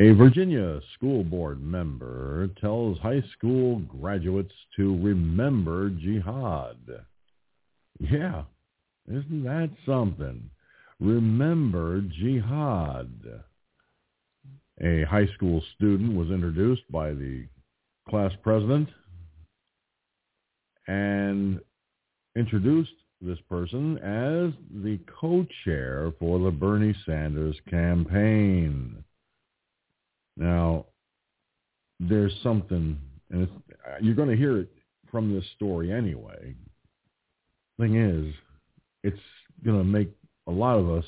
A Virginia school board member tells high school graduates to remember jihad. Yeah, isn't that something? Remember jihad. A high school student was introduced by the class president and introduced this person as the co-chair for the Bernie Sanders campaign. Now, there's something, and you're going to hear it from this story anyway. Thing is, it's going to make a lot of us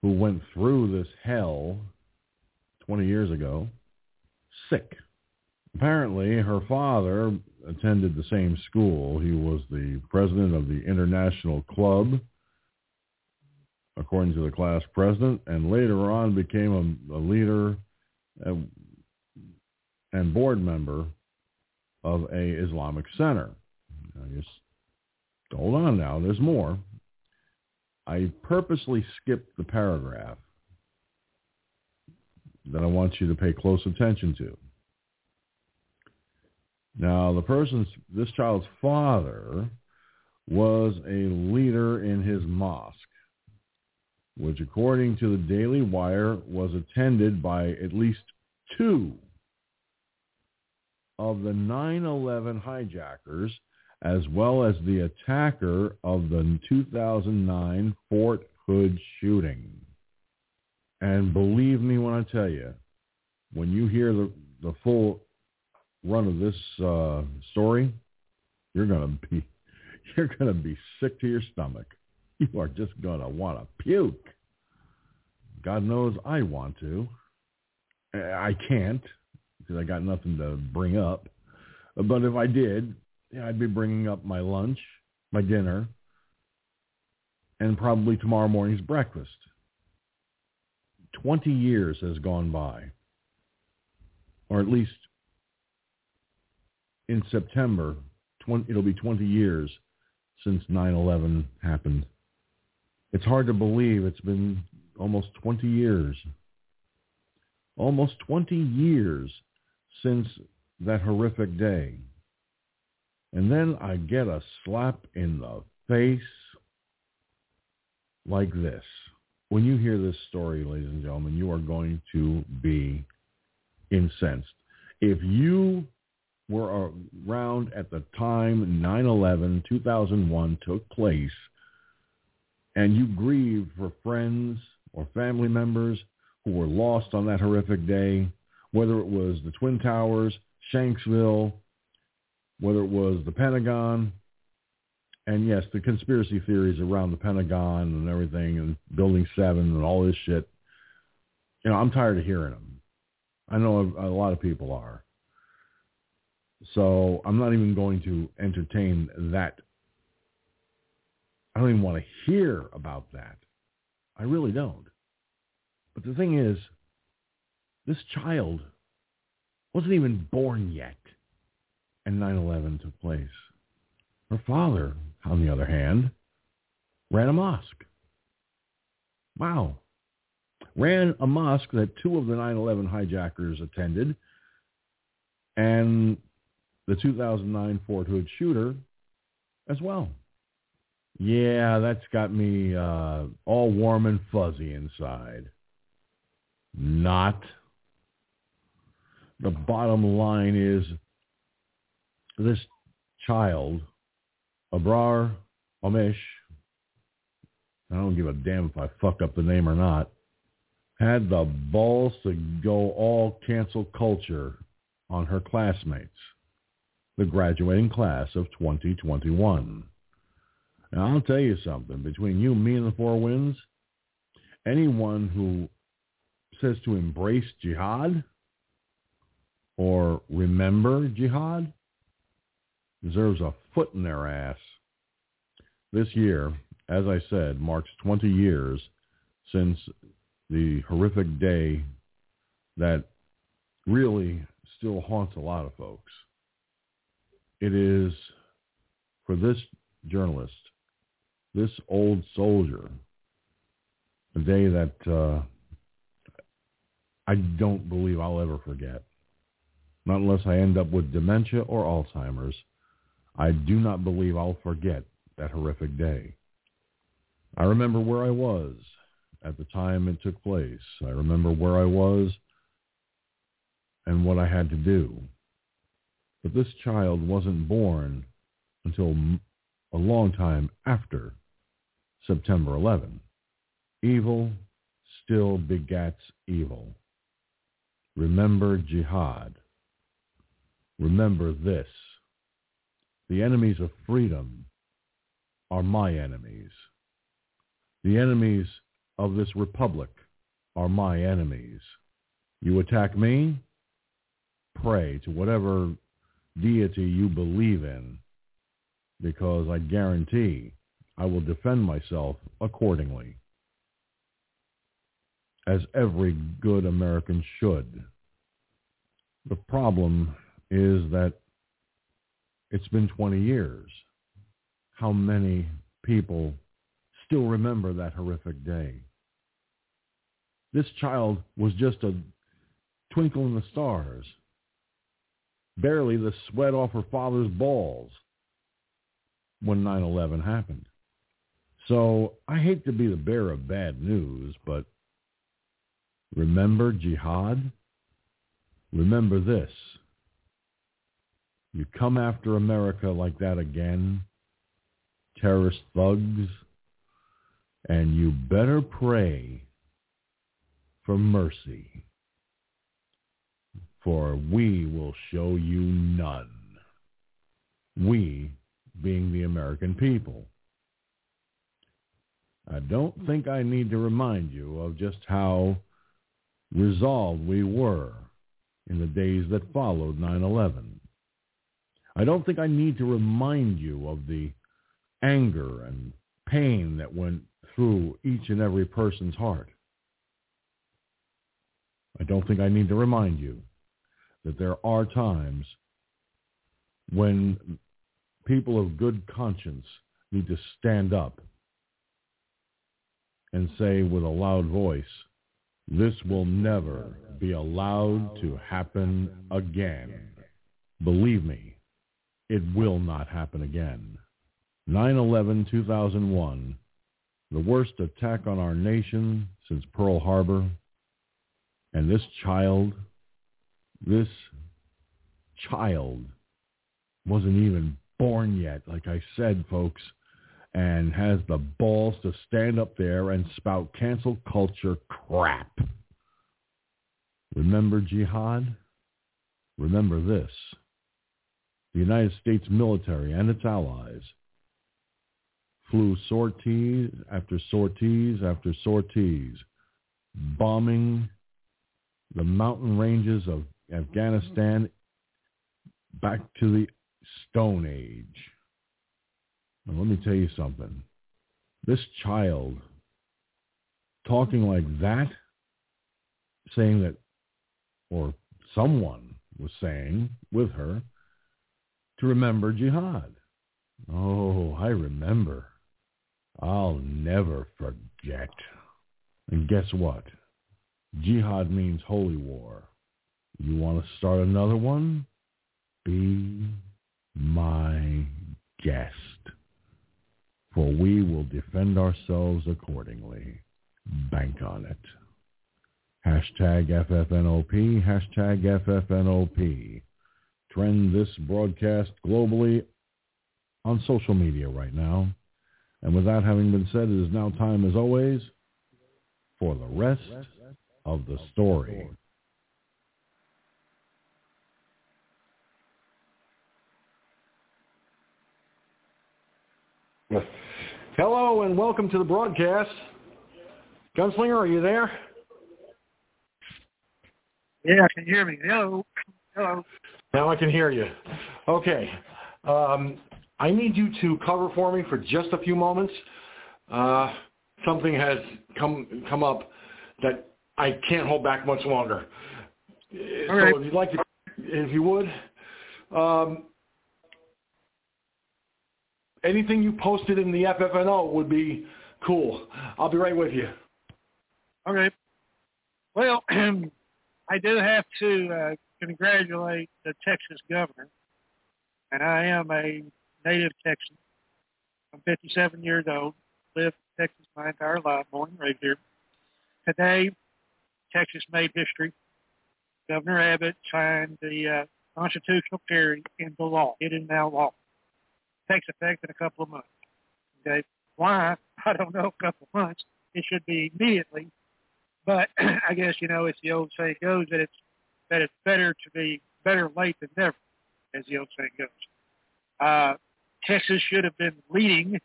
who went through this hell 20 years ago sick. Apparently, her father attended the same school. He was the president of the International Club, according to the class president, and later on became a, a leader and, and board member of a Islamic center. Now, just hold on now. There's more. I purposely skipped the paragraph that I want you to pay close attention to. Now, the person's, this child's father was a leader in his mosque, which according to the Daily Wire was attended by at least two of the 9-11 hijackers as well as the attacker of the 2009 Fort Hood shooting. And believe me when I tell you, when you hear the, the full run of this uh, story, you're gonna be you're gonna be sick to your stomach. You are just gonna want to puke. God knows I want to. I can't because I got nothing to bring up. But if I did, I'd be bringing up my lunch, my dinner, and probably tomorrow morning's breakfast. 20 years has gone by, or at least in September, 20, it'll be 20 years since 9-11 happened. It's hard to believe it's been almost 20 years. Almost 20 years since that horrific day. And then I get a slap in the face like this. When you hear this story, ladies and gentlemen, you are going to be incensed. If you were around at the time 9-11, 2001 took place, and you grieve for friends or family members who were lost on that horrific day, whether it was the Twin Towers, Shanksville, whether it was the Pentagon, and yes, the conspiracy theories around the Pentagon and everything and Building 7 and all this shit, you know, I'm tired of hearing them. I know a, a lot of people are. So I'm not even going to entertain that. I don't even want to hear about that. I really don't. But the thing is, this child wasn't even born yet and 9-11 took place. Her father, on the other hand, ran a mosque. Wow. Ran a mosque that two of the 9-11 hijackers attended and the 2009 Fort Hood shooter as well. Yeah, that's got me uh, all warm and fuzzy inside. Not. The bottom line is this child, Abrar Amish, I don't give a damn if I fuck up the name or not, had the balls to go all cancel culture on her classmates, the graduating class of 2021. Now, I'll tell you something. Between you, me, and the Four Winds, anyone who says to embrace jihad or remember jihad deserves a foot in their ass. This year, as I said, marks 20 years since the horrific day that really still haunts a lot of folks. It is for this journalist, this old soldier, a day that uh, I don't believe I'll ever forget. Not unless I end up with dementia or Alzheimer's. I do not believe I'll forget that horrific day. I remember where I was at the time it took place. I remember where I was and what I had to do. But this child wasn't born until a long time after September 11. Evil still begats evil. Remember jihad. Remember this. The enemies of freedom are my enemies. The enemies of this republic are my enemies. You attack me, pray to whatever deity you believe in, because I guarantee I will defend myself accordingly, as every good American should. The problem is that it's been 20 years. How many people still remember that horrific day? This child was just a twinkle in the stars, barely the sweat off her father's balls when 9-11 happened. So I hate to be the bearer of bad news, but remember jihad? Remember this. You come after America like that again, terrorist thugs, and you better pray for mercy, for we will show you none. We being the American people. I don't think I need to remind you of just how resolved we were in the days that followed 9-11. I don't think I need to remind you of the anger and pain that went through each and every person's heart. I don't think I need to remind you that there are times when people of good conscience need to stand up and say with a loud voice, this will never be allowed to happen again. Believe me, it will not happen again. 9-11-2001, the worst attack on our nation since Pearl Harbor, and this child, this child wasn't even born yet, like I said, folks, and has the balls to stand up there and spout cancel culture crap. Remember jihad? Remember this. The United States military and its allies flew sorties after sorties after sorties, bombing the mountain ranges of Afghanistan back to the Stone Age. Now, let me tell you something. This child talking like that, saying that, or someone was saying with her, to remember jihad. Oh, I remember. I'll never forget. And guess what? Jihad means holy war. You want to start another one? Be my guest, for we will defend ourselves accordingly. Bank on it. Hashtag FFNOP, hashtag FFNOP. Trend this broadcast globally on social media right now. And with that having been said, it is now time, as always, for the rest of the story. Hello and welcome to the broadcast. Gunslinger, are you there? Yeah, I can hear me? Hello. Hello. Now I can hear you. Okay. Um, I need you to cover for me for just a few moments. Uh, something has come come up that I can't hold back much longer. So if you'd like to, if you would, um, anything you posted in the FFNO would be cool. I'll be right with you. Okay. Well, I do have to uh, congratulate the Texas governor, and I am a native Texan. I'm 57 years old, lived in Texas my entire life, born and raised here. Today, Texas made history. Governor Abbott signed the uh, constitutional carry into law. It is now law. Takes effect in a couple of months. Okay, why? I don't know. A couple of months. It should be immediately. But I guess you know, it's the old saying goes that it's that it's better to be better late than never, as the old saying goes. Uh, Texas should have been leading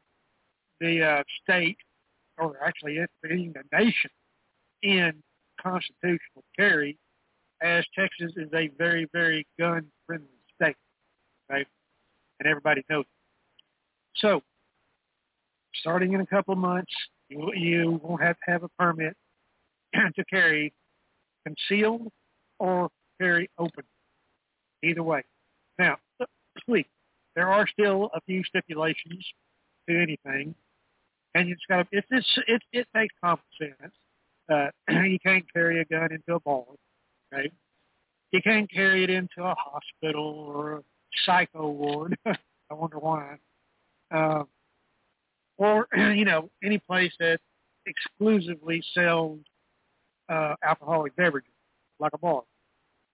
the uh, state, or actually it's leading the nation, in constitutional carry, as Texas is a very, very gun-friendly state, right? And everybody knows it. So, starting in a couple months, you, you won't have to have a permit to carry concealed or carry open. Either way. Now, please, there are still a few stipulations to anything, and it's got to, it's, it, it takes common sense. Uh, you can't carry a gun into a bar, right? You can't carry it into a hospital or a psycho ward. I wonder why. Um, or you know, any place that exclusively sells uh, alcoholic beverages, like a bar.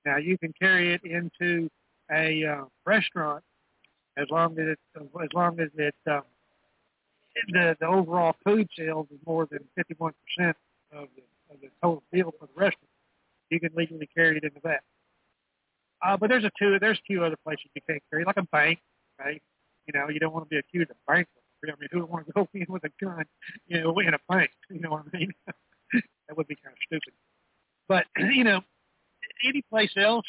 Now you can carry it into a uh, restaurant as long as it as long as it um, the the overall food sales is more than fifty one percent of the of the total bill for the restaurant. You can legally carry it into that. Uh, but there's a two there's two other places you can't carry, like a bank, right? You know, you don't want to be accused of bank robbery. I mean, who would want to go in with a gun, you know, in a bank? You know what I mean? that would be kind of stupid. But you know, any place else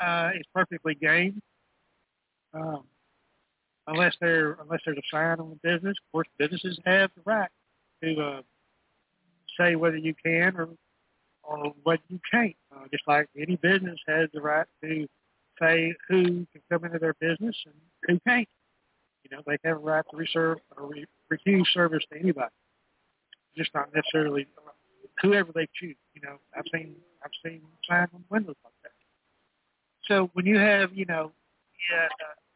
uh, is perfectly game. Um, unless there unless there's a sign on the business, of course, businesses have the right to uh, say whether you can or or what you can't. Uh, just like any business has the right to say who can come into their business and can't. You know, they have a right to reserve or re- refuse service to anybody. Just not necessarily uh, whoever they choose. You know, I've seen I've seen signs on windows like that. So when you have, you know,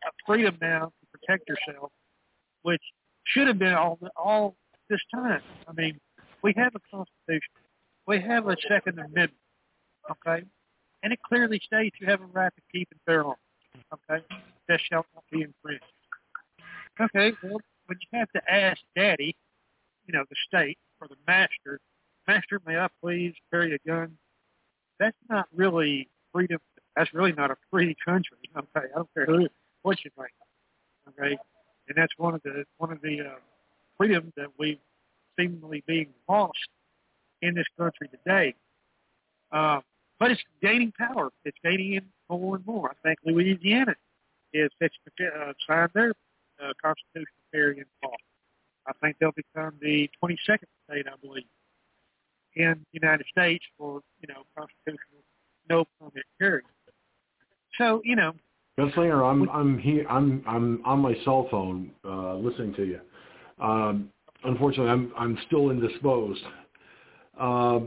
a freedom now to protect yourself, which should have been all all this time. I mean, we have a constitution, we have a Second Amendment, okay, and it clearly states you have a right to keep and bear arms, okay. That shall not be infringed. Okay, well, when you have to ask Daddy, you know, the state or the master Master, may I please carry a gun? That's not really freedom. That's really not a free country. Okay, I don't care who, what you think. Okay, and that's one of the one of the uh, freedoms that we seemingly being lost in this country today. Uh, but it's gaining power. It's gaining in more and more. I think Louisiana is fixed uh, sign their uh, constitutional carry in law. I think they'll become the 22nd state, I believe in the United States for, you know, constitutional no permit carry. So, you know. Gunslinger, I'm I'm here I'm I'm on my cell phone uh, listening to you. Um, unfortunately, I'm I'm still indisposed. Uh,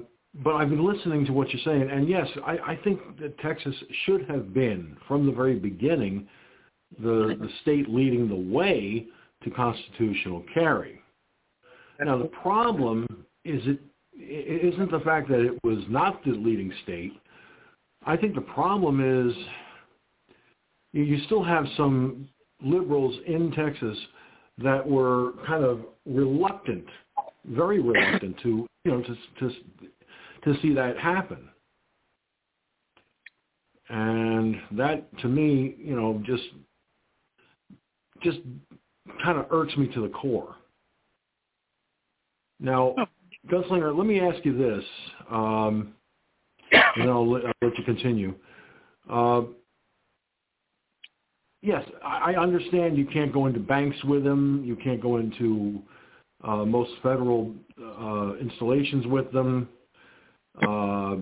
but I've been listening to what you're saying, and yes, I, I think that Texas should have been from the very beginning the the state leading the way to constitutional carry. Now the problem is it isn't the fact that it was not the leading state. I think the problem is you still have some liberals in Texas that were kind of reluctant, very reluctant to you know to to to see that happen. And that to me, you know, just just kind of irks me to the core. Now, Gunslinger, let me ask you this, um, and then I'll let, I'll let you continue. Uh, yes, I, I understand you can't go into banks with them. You can't go into uh, most federal uh, installations with them. Uh,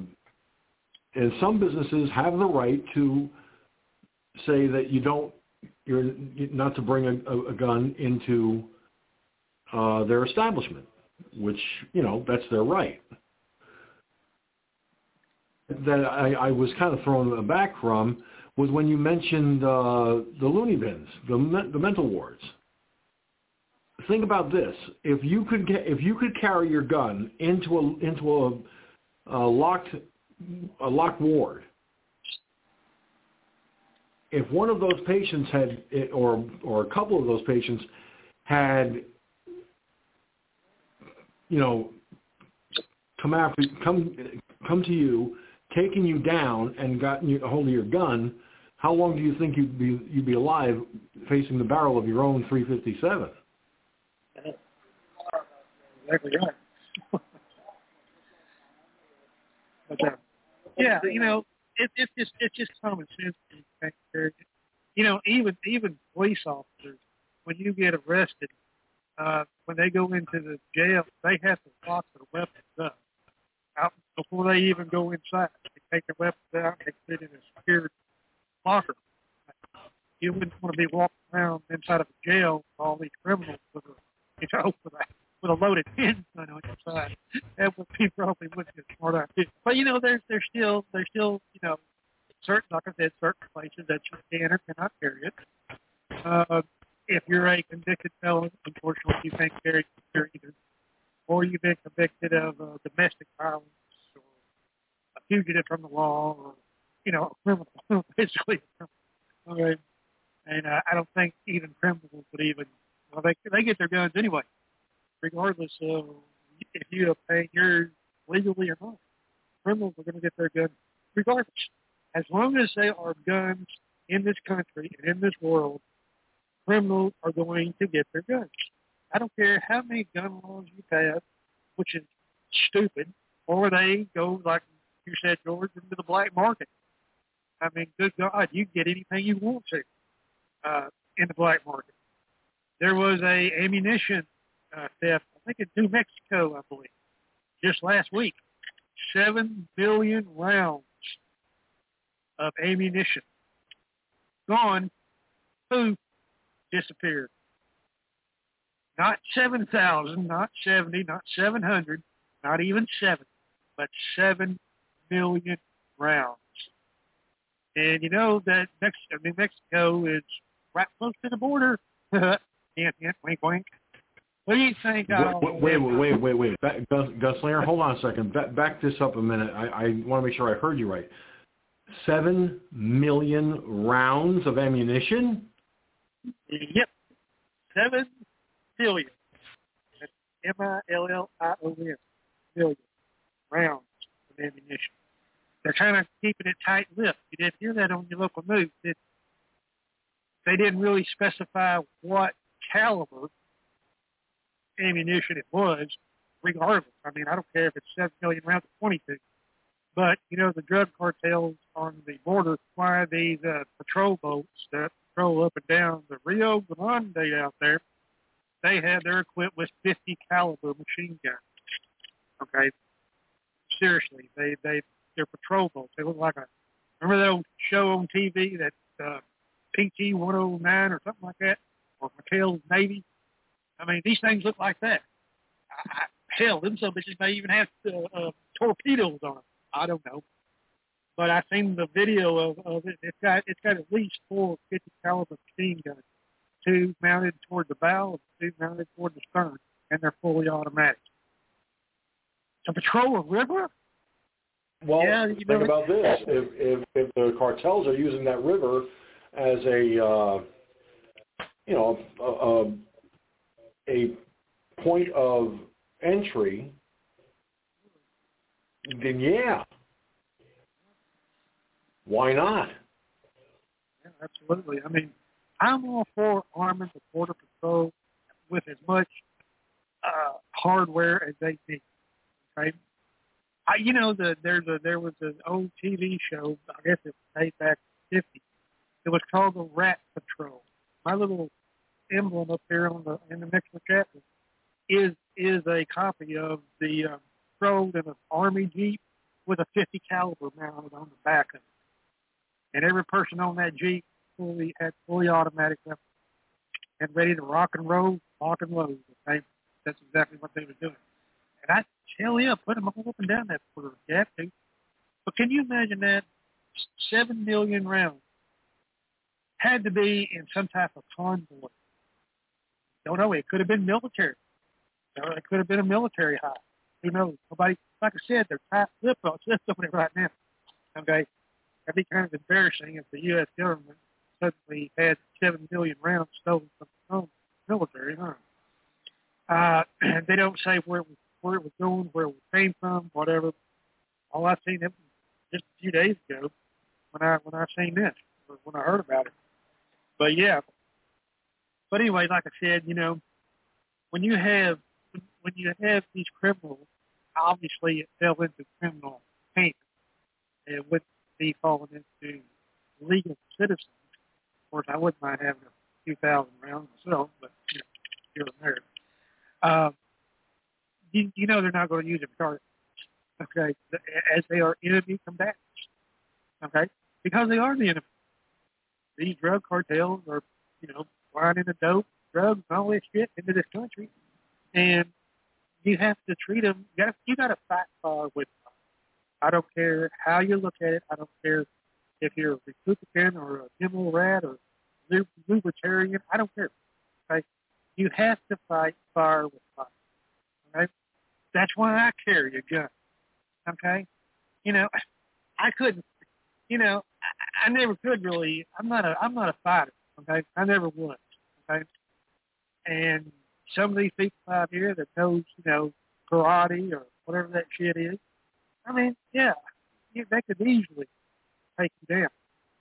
and some businesses have the right to say that you don't, you're not to bring a, a gun into uh, their establishment which, you know, that's their right. that I, I was kind of thrown back from was when you mentioned uh, the loony bins, the the mental wards. Think about this: if you could get, if you could carry your gun into a into a, a locked a locked ward, if one of those patients had, or or a couple of those patients had, you know, come after come come to you, taken you down, and gotten you a hold of your gun, how long do you think you'd be you'd be alive facing the barrel of your own 357? Exactly right. uh, yeah, you know, it, it's just it's just common sense. You know, even even police officers, when you get arrested, uh, when they go into the jail, they have to lock their weapons up out before they even go inside. They take their weapons out, they put it in a secured locker. You wouldn't want to be walking around inside of a jail with all these criminals with a, you know, with a, with a loaded handgun on your side. That would be probably wouldn't be a smart idea. But you know, there's there's still there's still you know certain like I said certain places that you can or cannot carry it. Uh, if you're a convicted felon, unfortunately, you can't carry it either, or you've been convicted of uh, domestic violence or a fugitive from the law, or you know, a criminal, basically. Okay, and uh, I don't think even criminals would even well they they get their guns anyway, regardless of if you obtain yours legally or not. Criminals are going to get their guns regardless, as long as they are guns in this country and in this world. Criminals are going to get their guns. I don't care how many gun laws you pass, which is stupid, or they go like you said, George, into the black market. I mean, good God, you get anything you want to uh, in the black market. There was a ammunition theft, I think in New Mexico, I believe, just last week. Seven billion rounds of ammunition gone, poof, disappeared. Not 7,000, not 70, not 700, not even 7, but 7 million rounds. And you know that Mexico, New Mexico is right close to the border. hint, hint, wink, wink. What do you think? Wait, um, wait, wait, wait, wait, wait. Back, Gus, Gus hold on a second. Back, back this up a minute. I, I want to make sure I heard you right. Seven million rounds of ammunition? Yep. seven million. M I L L I O N Million rounds of ammunition. They're kind of keeping it tight-lipped. You didn't hear that on your local news. It, they didn't really specify what caliber ammunition it was, regardless. I mean, I don't care if it's 7 million rounds or 22. But, you know, the drug cartels on the border fly these uh, patrol boats that patrol up and down the Rio Grande out there. They have, they're equipped with 50 caliber machine guns. Okay? Seriously, they, they, they're patrol boats. They look like a, remember that old show on TV that, uh, PT 109 or something like that, or McHale's Navy. I mean, these things look like that. I, I, hell, them some bitches may even have uh, uh, torpedoes on them. I don't know. But I've seen the video of, of it. It's got it's got at least four 50 caliber machine guns, two mounted toward the bow, and two mounted toward the stern, and they're fully automatic. To patrol a river? Well, yeah, you think know, about this: if, if if the cartels are using that river as a uh, you know a, a, a point of entry, then yeah, why not? Yeah, absolutely. I mean, I'm all for arming the border patrol with as much uh, hardware as they need. Okay. I, you know, the there's a there was an old TV show. I guess it was made back in the '50s. It was called the Rat Patrol. My little emblem up here on the in the next chapter is is a copy of the um, patrol in an army jeep with a 50 caliber mounted on the back of it, and every person on that jeep fully had fully automatic weapons and ready to rock and roll, lock and load. Okay, that's exactly what they were doing. And I tell you, put them up and down that border. You have to. But can you imagine that? Seven million rounds had to be in some type of convoy. Don't know. It could have been military. It could have been a military high. Who knows? Nobody, like I said, they're tight lipped on it right now. Okay, that'd be kind of embarrassing if the U.S. government suddenly had seven million rounds stolen from the own military, huh? Uh, and they don't say where it was, where it was going, where it came from, whatever. All I've seen it just a few days ago when I when I seen this, or when I heard about it. But yeah. But anyway, like I said, you know, when you have when you have these criminals, obviously it fell into criminal payment. It wouldn't be falling into legal citizens. Of course, I wouldn't mind having a few thousand rounds myself, but you know, here and there. Um, you, you know they're not going to use it for target, okay, as they are enemy combatants, okay, because they are the enemy. These drug cartels are, you know, in the dope, drugs, and all this shit into this country, and you have to treat them. You got you got to fight fire with them. I don't care how you look at it. I don't care if you're a Republican or a Democrat rat or libertarian. I don't care. Okay, you have to fight fire with fire. Okay, that's why I carry a gun. Okay, you know, I couldn't. You know, I, I never could really. I'm not a. I'm not a fighter. Okay, I never was. Okay, and some of these people out here that knows, you know, karate or whatever that shit is. I mean, yeah, you, they could easily take you down.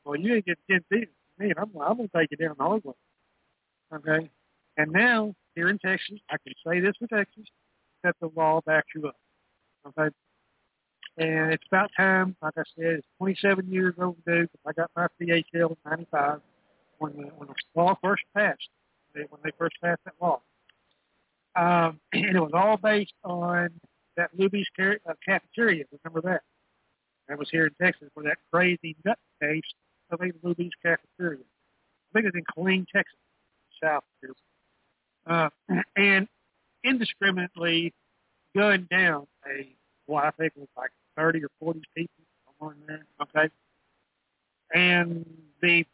Well, you ain't get ten feet. Man, I'm, I'm gonna take you down the hard way. Okay, and now here in Texas, I can say this for Texas, that the law backs you up. Okay, and it's about time. Like I said, it's 27 years overdue. I got my CHL in '95 when the when the law first passed. When they first passed that law, um, and it was all based on that Luby's uh, cafeteria. Remember that? That was here in Texas where that crazy nut case of a Luby's cafeteria. I think it's in Killeen, Texas, south here. Uh, and indiscriminately gunned down a, well, I think was like 30 or 40 people, somewhere in there, okay? And the,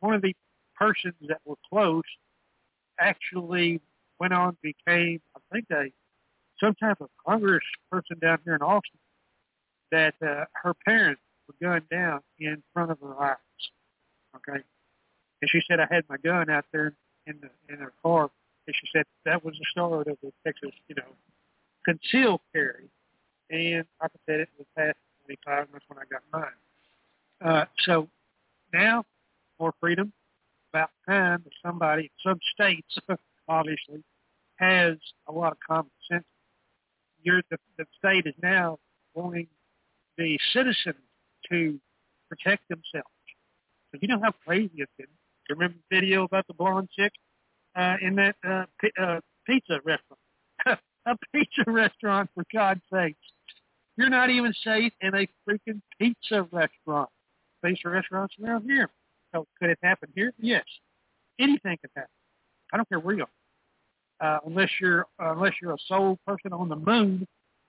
one of the persons that were close actually went on became, I think, a some type of Congress person down here in Austin that uh, her parents were gunned down in front of her eyes. Okay, and she said I had my gun out there in the in her car, and she said that was the start of the Texas, you know, concealed carry. And like I said, it was past 25, and that's when I got mine. Uh, so now more freedom. About time that somebody, some states obviously, has a lot of common sense. You're, the, the state is now wanting the citizens to protect themselves. So you know how crazy it's been. Remember the video about the blonde chick uh, in that uh, p- uh, pizza restaurant? a pizza restaurant, for God's sakes. You're not even safe in a freaking pizza restaurant. Pizza restaurants around here. So could it happen here? Yes. Anything could happen. I don't care where you are uh, unless you're uh, unless you're a sole person on the moon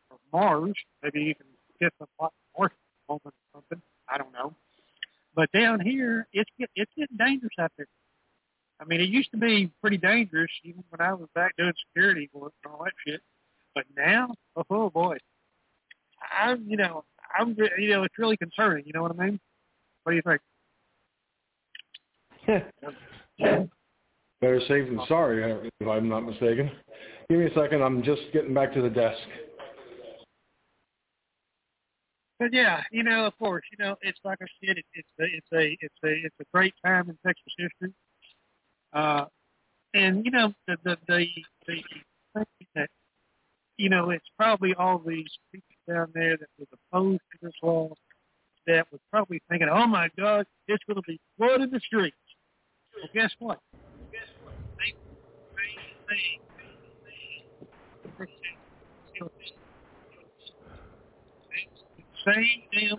or Mars. Maybe you can get some Mars or something. I don't know. But down here, it's get, it's getting dangerous out there. I mean, it used to be pretty dangerous even when I was back doing security work and all that shit. But now, oh boy, I'm you know I'm you know it's really concerning. You know what I mean? What do you think? Better safe than sorry, uh, if I'm not mistaken. Give me a second. I'm just getting back to the desk. But yeah, you know, of course, you know, it's like I said, it, it's a, it's a, it's a, it's a great time in Texas history. Uh, and you know, the the the, the that you know, it's probably all these people down there that was opposed to this law that was probably thinking, "Oh my God, it's going to be blood in the streets." Well, guess what? Same damn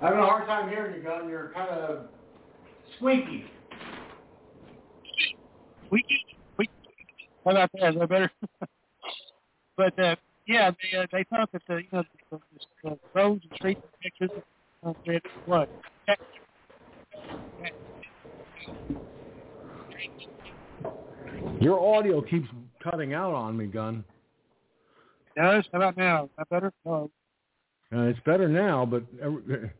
Having a hard time hearing you, Gun. You're kind of squeaky. squeaky. Squeaky? How about that? Is that better? but uh, yeah, they uh, they thought that the you know the, the, the roads and streets in Texas uh, had what? Your audio keeps cutting out on me, Gun. Does? How about now? Is that better? No. Uh, it's better now, but every,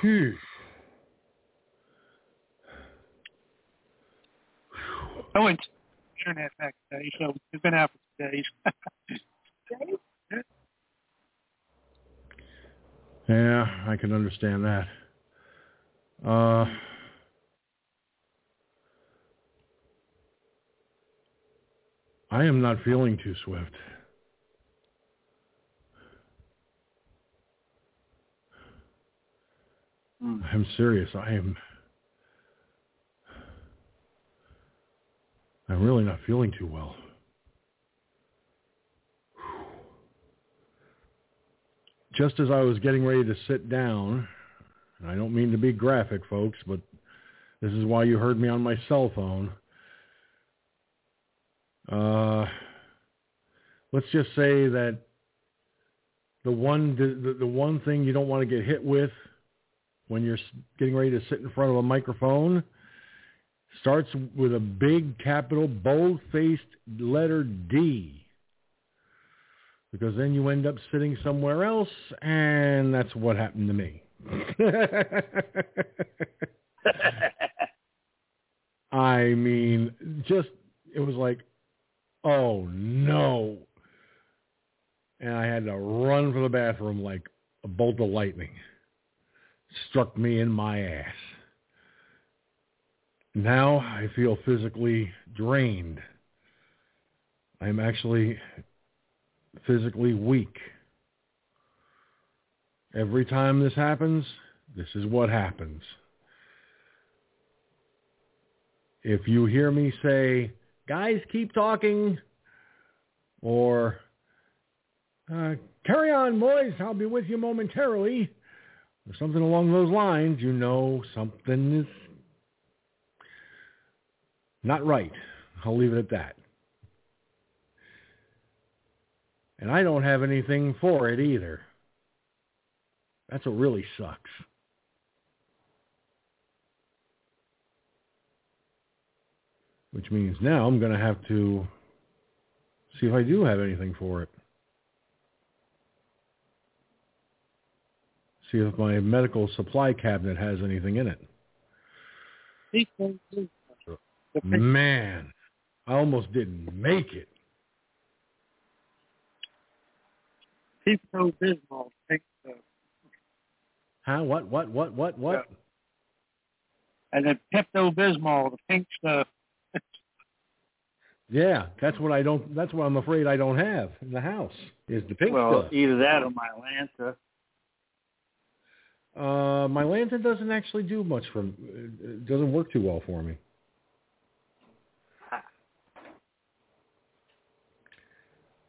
Phew. I to internet back today, so it's been out for days. yeah, I can understand that. Uh, I am not feeling too swift. I'm serious. I am. I'm really not feeling too well. Just as I was getting ready to sit down, and I don't mean to be graphic, folks, but this is why you heard me on my cell phone. Uh, let's just say that the one the, the one thing you don't want to get hit with when you're getting ready to sit in front of a microphone starts with a big capital bold-faced letter D. Because then you end up sitting somewhere else, and that's what happened to me. I mean, just, it was like, oh no. And I had to run for the bathroom like a bolt of lightning struck me in my ass. Now I feel physically drained. I'm actually physically weak. Every time this happens, this is what happens. If you hear me say, guys, keep talking, or uh, carry on, boys, I'll be with you momentarily, or something along those lines, you know something is not right. I'll leave it at that. And I don't have anything for it either. That's what really sucks. Which means now I'm going to have to see if I do have anything for it. see if my medical supply cabinet has anything in it. Man, I almost didn't make it. Pepto Bismol pink stuff. Huh? What? What? What? What? What? Yeah. And then Pepto Bismol, the pink stuff. yeah, that's what I don't. That's what I'm afraid I don't have in the house is the pink well, stuff. Well, either that or my Lanta. Uh, Mylanta doesn't actually do much for. It doesn't work too well for me.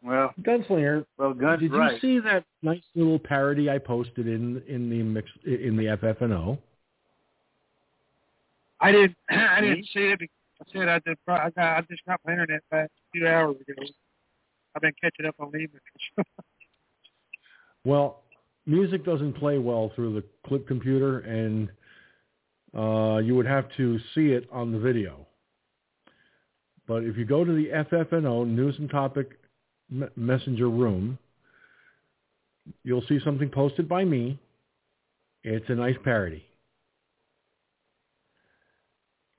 Well, Gunslinger. Well, Guns did right. you see that nice little parody I posted in in the mix in the FFNO? I didn't. I didn't see it. Because I said I did. I got. I just got my internet back a few hours ago. I've been catching up on emails. well, music doesn't play well through the clip computer, and uh, you would have to see it on the video. But if you go to the FFNO News and Topic Messenger room, you'll see something posted by me. It's a nice parody.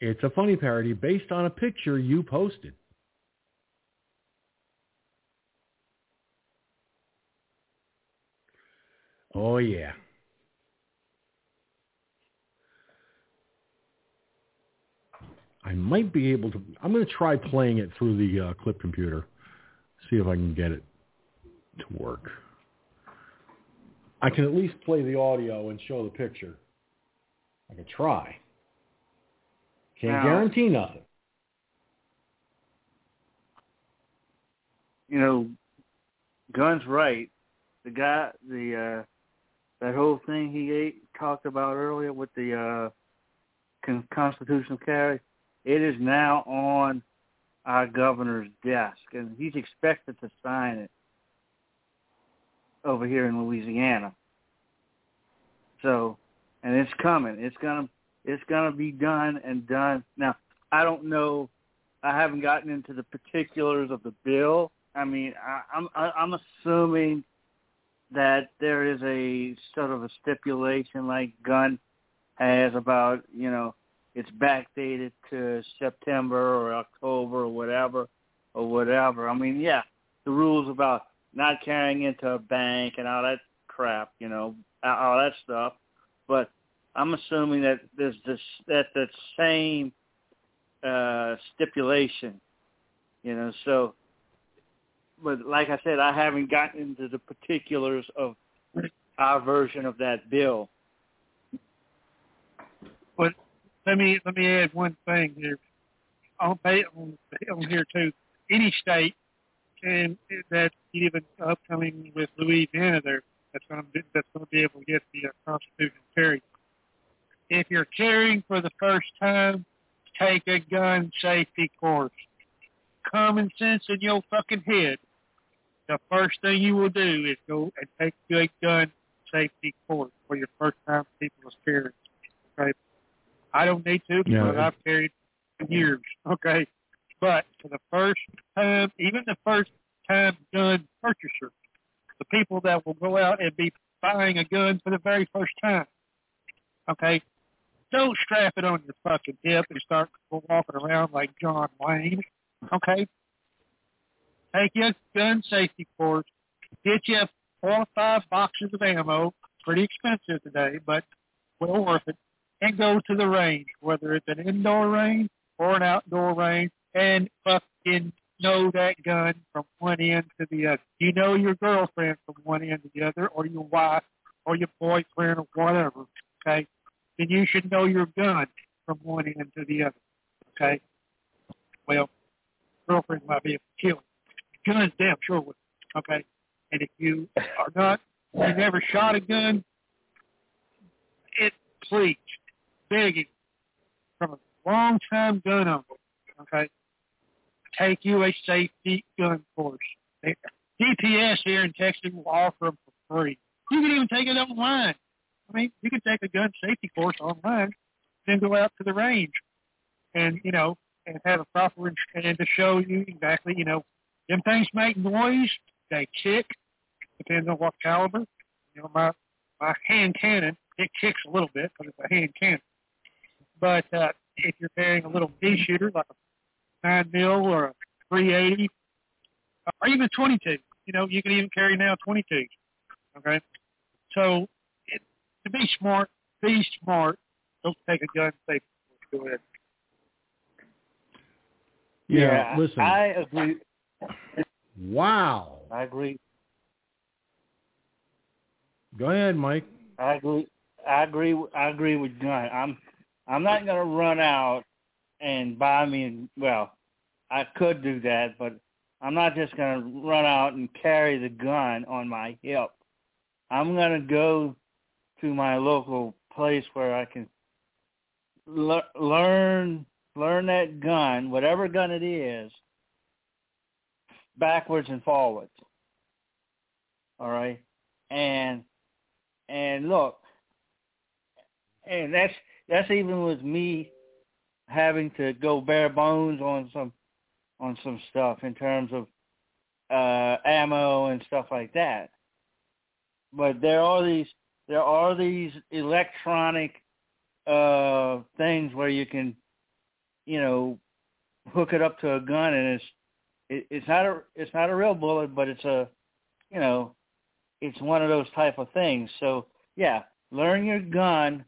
It's a funny parody based on a picture you posted. Oh yeah. I might be able to. I'm going to try playing it through the uh, clip computer, see if I can get it to work. I can at least play the audio and show the picture. I can try. Can't now, guarantee nothing. You know, Gun's right. The guy, the uh, that whole thing he ate, talked about earlier with the uh, con- constitutional carry, It is now on our governor's desk, and he's expected to sign it over here in Louisiana. So, and it's coming. It's gonna it's gonna be done and done. Now, I don't know. I haven't gotten into the particulars of the bill. I mean, I, I'm I'm assuming that there is a sort of a stipulation like gun has about you know it's backdated to September or October or whatever or whatever. I mean, yeah, the rules about not carrying into a bank and all that crap, you know, all that stuff. But I'm assuming that there's this that that same uh stipulation, you know. So, but like I said, I haven't gotten into the particulars of our version of that bill. But let me let me add one thing here. On, on, on here too, any state and that even upcoming with Louisiana there that's going to be, that's going to be able to get the uh, Constitution carried. If you're carrying for the first time, take a gun safety course. Common sense in your fucking head. The first thing you will do is go and take a gun safety course for your first time people carrying. Okay, I don't need to because yeah. I've carried years. Okay, but for the first time, even the first time gun purchaser, the people that will go out and be buying a gun for the very first time, okay, don't strap it on your fucking hip and start walking around like John Wayne, okay? Take your gun safety course, get you four or five boxes of ammo, pretty expensive today, but well worth it, and go to the range, whether it's an indoor range or an outdoor range, and fucking know that gun from one end to the other. You know your girlfriend from one end to the other, or your wife, or your boyfriend, or whatever. Okay, then you should know your gun from one end to the other. Okay. Well, girlfriend might be able to kill. Gun's damn sure would. Okay. And if you are not, you never shot a gun, it please, begging from a long time gun owner. Okay take you a safety gun course. DPS here in Texas will offer them for free. You can even take it online. I mean, you can take a gun safety course online, then go out to the range, and you know, and have a proper and to show you exactly, you know, them things make noise, they kick, depending on what caliber. You know, my my hand cannon it kicks a little bit because it's a hand cannon. But uh, if you're carrying a little pea shooter like a nine mil or a 380 or even 22. You know, you can even carry now 22. Okay, so it, to be smart, be smart. Don't take a gun. Safe. Go ahead. Yeah, yeah, listen. I agree. Wow. I agree. Go ahead, Mike. I agree. I agree. I agree with Gun. I'm. I'm not going to run out and buy me. Well, I could do that, but I'm not just going to run out and carry the gun on my hip. I'm going to go to my local place where I can le- learn learn that gun, whatever gun it is, backwards and forwards. All right, and and look, and that's that's even with me having to go bare bones on some on some stuff in terms of uh, ammo and stuff like that. But there are these there are these electronic uh, things where you can, you know, hook it up to a gun and it's it, it's not a it's not a real bullet, but it's a, you know, it's one of those type of things. So yeah, learn your gun,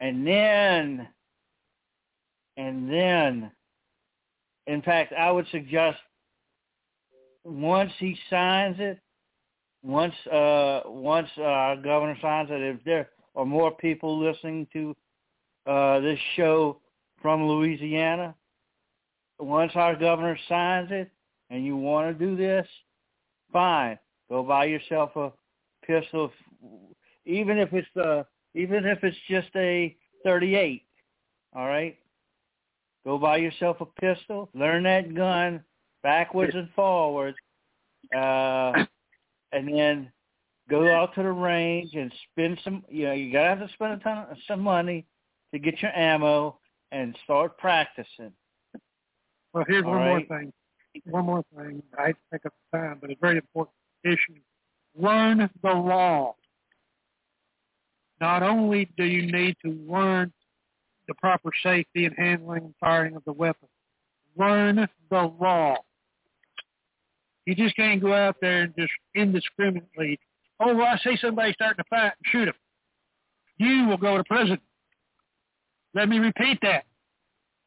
and then and then in fact, I would suggest once he signs it, once uh, once uh, our governor signs it, if there are more people listening to uh, this show from Louisiana, once our governor signs it and you want to do this, fine. Go buy yourself a pistol, even if it's the even if it's just a 38. All right, Go buy yourself a pistol. Learn that gun backwards and forwards, uh, and then go out to the range and spend some. You know, you gotta have to spend a ton of some money to get your ammo and start practicing. Well, here's All one right. more thing. One more thing. I hate to take up the time, but it's very important issue. Learn the law. Not only do you need to learn the proper safety and handling and firing of the weapon, learn the law. You just can't go out there and just indiscriminately, oh, well, I see somebody starting to fight and shoot him. You will go to prison. Let me repeat that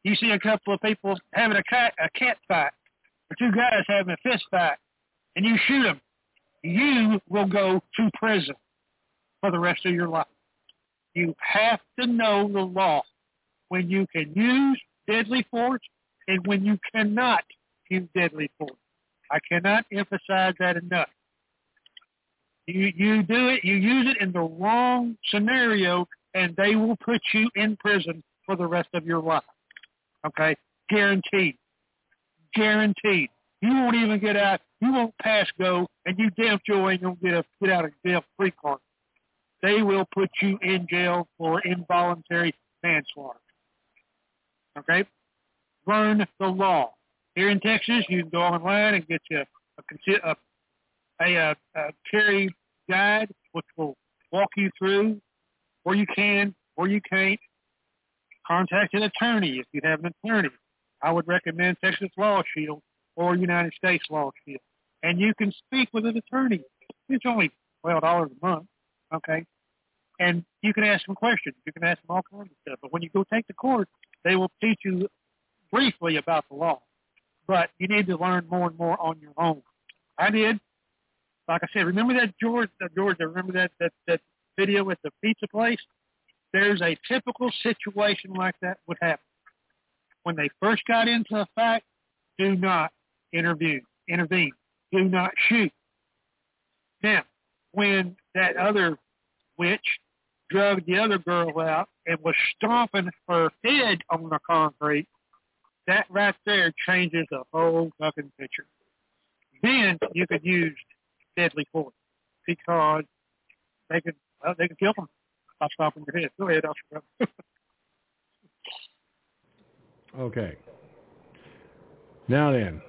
you see a couple of people having a cat a cat fight, or two guys having a fist fight, and you shoot them, you will go to prison for the rest of your life. You have to know the law when you can use deadly force and when you cannot use deadly force. I cannot emphasize that enough. You you do it, you use it in the wrong scenario, and they will put you in prison for the rest of your life. Okay, guaranteed, guaranteed. You won't even get out. You won't pass go, and you damn sure ain't gonna get get out of jail free card. They will put you in jail for involuntary manslaughter. Okay, learn the law. Here in Texas, you can go online and get you a a, a, a carry guide, which will walk you through where you can, where you can't, contact an attorney if you have an attorney. I would recommend Texas Law Shield or United States Law Shield. And you can speak with an attorney. It's only twelve dollars a month, okay? And you can ask them questions. You can ask them all kinds of stuff. But when you go take the course, they will teach you briefly about the law. But you need to learn more and more on your own. I did. Like I said, remember that George, uh, George, I remember that, that, that video at the pizza place? there's a typical situation like that would happen. When they first got into a fight, do not intervene, intervene. Do not shoot. Now, when that other witch drugged the other girl out and was stomping her head on the concrete, that right there changes the whole fucking picture. Then you could use deadly force because they could well, they could kill them by stomping your head. Go ahead, Officer. Okay. Now then,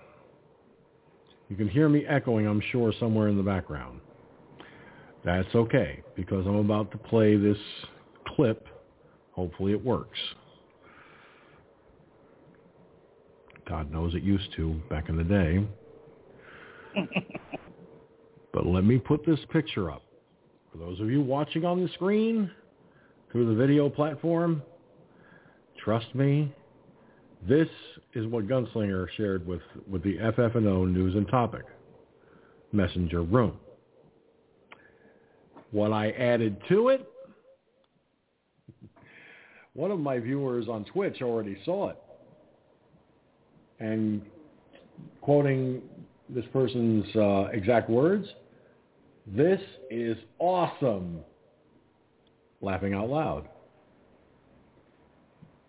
you can hear me echoing, I'm sure, somewhere in the background. That's okay, because I'm about to play this clip. Hopefully it works. God knows it used to back in the day. but let me put this picture up. For those of you watching on the screen through the video platform, trust me, this is what Gunslinger shared with, with the FFNO News and Topic Messenger Room. What I added to it, one of my viewers on Twitch already saw it. And quoting this person's uh, exact words, this is awesome. Laughing out loud.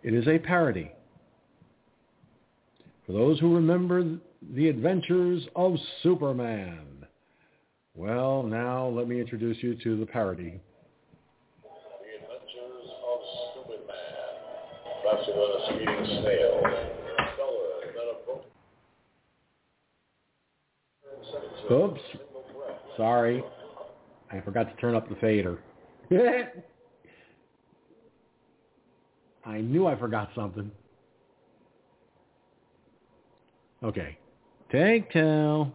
It is a parody. For those who remember the adventures of Superman. Well, now let me introduce you to the parody. The Adventures of Stupid Man. Faster than a speeding snail. Duller than a broken... Oops. Sorry. I forgot to turn up the fader. I knew I forgot something. Okay. Take two.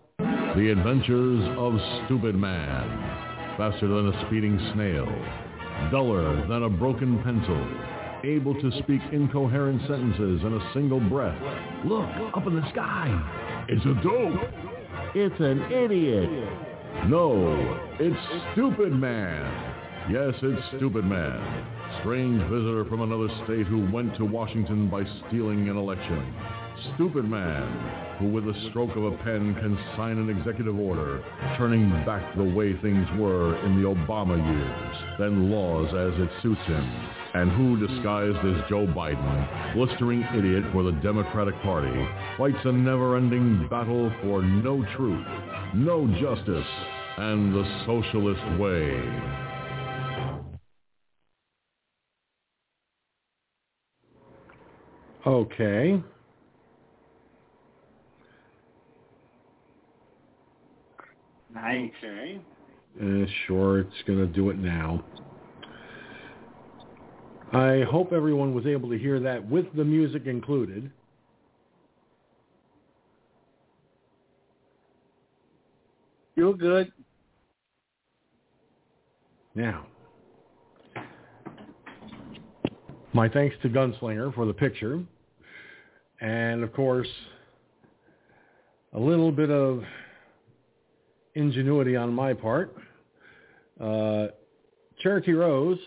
The Adventures of Stupid Man. Faster than a speeding snail. Duller than a broken pencil. Able to speak incoherent sentences in a single breath. Look, up in the sky. It's a dope. It's an idiot. No, it's Stupid Man. Yes, it's Stupid Man. Strange visitor from another state who went to Washington by stealing an election. Stupid Man. Who with a stroke of a pen can sign an executive order turning back the way things were in the Obama years, then laws as it suits him, and who, disguised as Joe Biden, blistering idiot for the Democratic Party, fights a never-ending battle for no truth, no justice, and the socialist way. Okay. Nice. Okay. Uh, sure, it's going to do it now. I hope everyone was able to hear that with the music included. You're good. Now, my thanks to Gunslinger for the picture. And of course, a little bit of ingenuity on my part. Uh, Cherokee Rose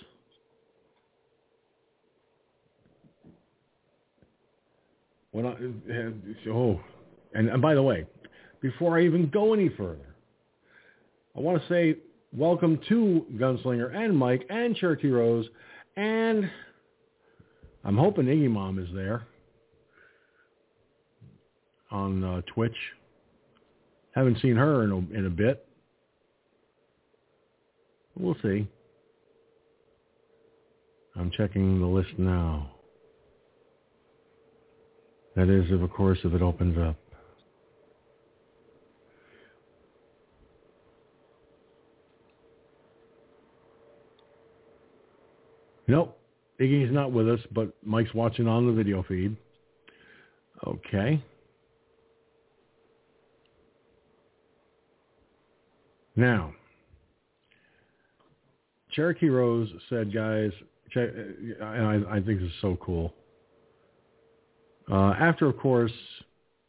when I oh and, and by the way, before I even go any further, I want to say welcome to Gunslinger and Mike and Cherokee Rose and I'm hoping Iggy Mom is there on uh, Twitch. Haven't seen her in a, in a bit. We'll see. I'm checking the list now. That is, of course, if it opens up. Nope. Iggy's not with us, but Mike's watching on the video feed. Okay. Now, Cherokee Rose said, guys, and I, I think this is so cool. Uh, after, of course,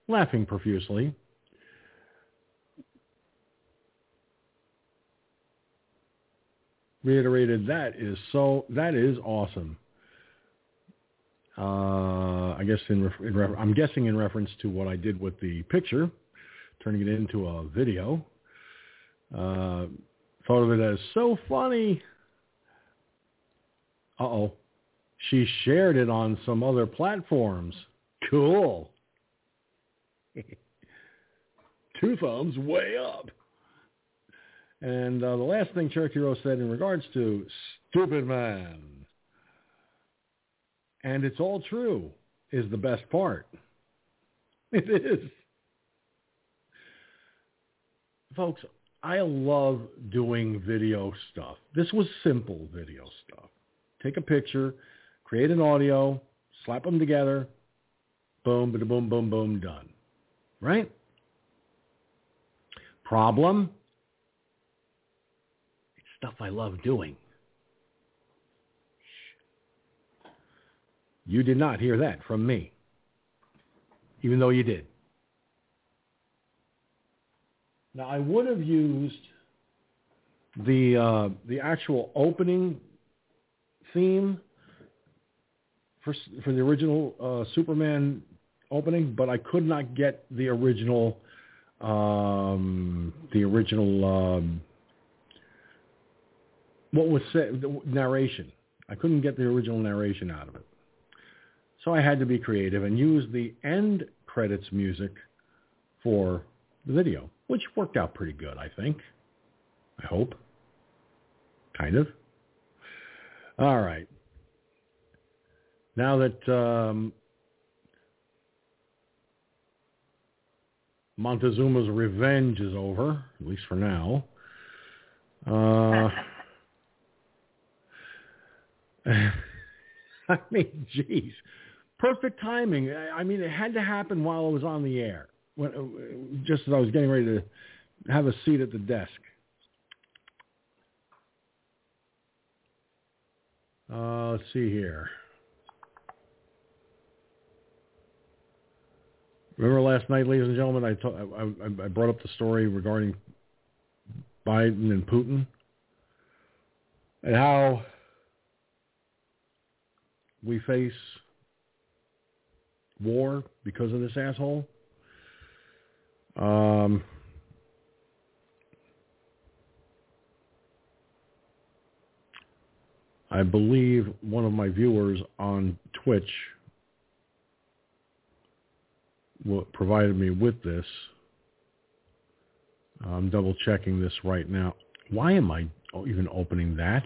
laughing profusely, reiterated that is so that is awesome. Uh, I guess in, in I'm guessing in reference to what I did with the picture, turning it into a video. Uh, thought of it as so funny. Uh-oh. She shared it on some other platforms. Cool. Two thumbs way up. And uh, the last thing Cherokee Rose said in regards to stupid man, and it's all true, is the best part. It is. Folks, I love doing video stuff. This was simple video stuff. Take a picture, create an audio, slap them together, boom, boom, boom, boom, boom, done. Right? Problem? It's stuff I love doing. You did not hear that from me, even though you did. Now I would have used the uh, the actual opening theme for for the original uh, Superman opening, but I could not get the original um, the original um, what was said narration. I couldn't get the original narration out of it, so I had to be creative and use the end credits music for the video which worked out pretty good, I think. I hope. Kind of. All right. Now that um, Montezuma's revenge is over, at least for now, uh, I mean, geez, perfect timing. I mean, it had to happen while I was on the air when, uh, just as I was getting ready to have a seat at the desk. Uh, let's see here. Remember last night, ladies and gentlemen, I told—I brought up the story regarding Biden and Putin and how we face war because of this asshole. Um, I believe one of my viewers on Twitch provided me with this. I'm double checking this right now. Why am I even opening that?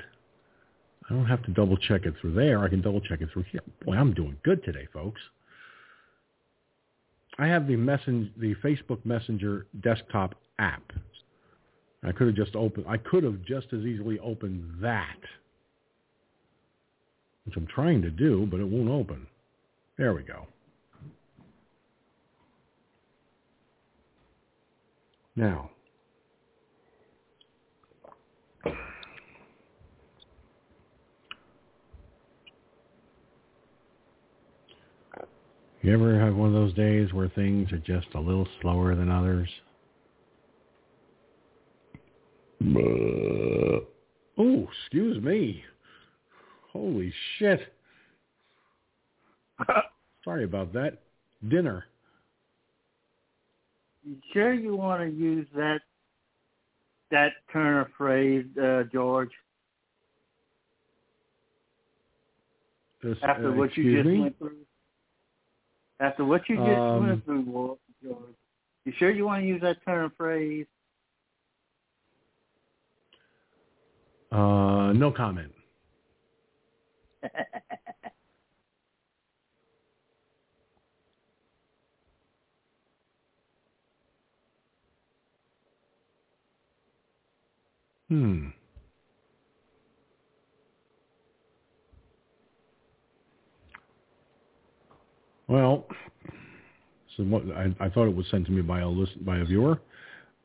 I don't have to double check it through there. I can double check it through here. Boy, I'm doing good today, folks. I have the messen- the Facebook Messenger desktop app. I could have just opened. I could have just as easily opened that, which I'm trying to do, but it won't open. There we go. Now, you ever have one of those days where things are just a little slower than others? Oh, excuse me. Holy shit. Sorry about that. Dinner. You sure you want to use that that turn of phrase, uh, George? This, After uh, what you just me? went through? After what you just Um, went through, Walt, George. You sure you want to use that of phrase? Uh, no comment. Hmm. Well, so what I, I thought it was sent to me by a list by a viewer.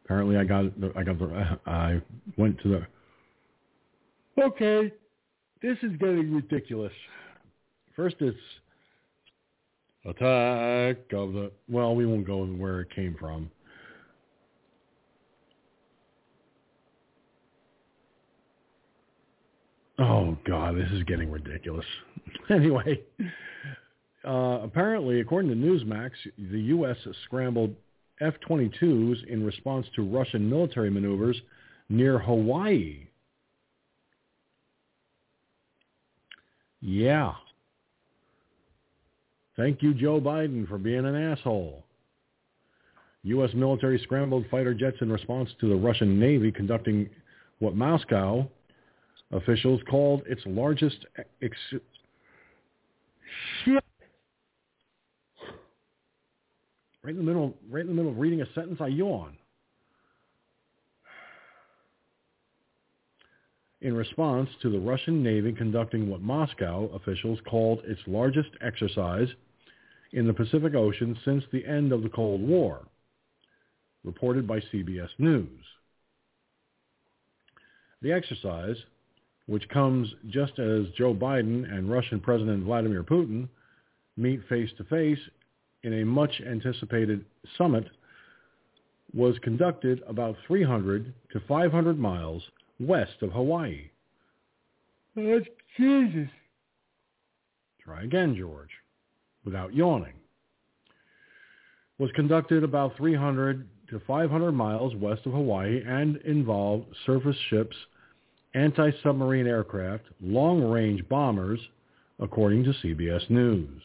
Apparently, I got I got the I went to the. Okay, this is getting ridiculous. First, it's attack of the. Well, we won't go where it came from. Oh God, this is getting ridiculous. Anyway, uh, apparently, according to Newsmax, the U.S. scrambled F-22s in response to Russian military maneuvers near Hawaii. Yeah. Thank you, Joe Biden, for being an asshole. U.S. military scrambled fighter jets in response to the Russian Navy conducting what Moscow officials called its largest ex- shit. Right in the middle, right in the middle of reading a sentence, I yawn. In response to the Russian Navy conducting what Moscow officials called its largest exercise in the Pacific Ocean since the end of the Cold War, reported by CBS News. The exercise, which comes just as Joe Biden and Russian President Vladimir Putin meet face-to-face in a much-anticipated summit, was conducted about 300 to 500 miles west of Hawaii. That's Jesus. Try again, George, without yawning. Was conducted about 300 to 500 miles west of Hawaii and involved surface ships anti-submarine aircraft, long-range bombers, according to CBS News.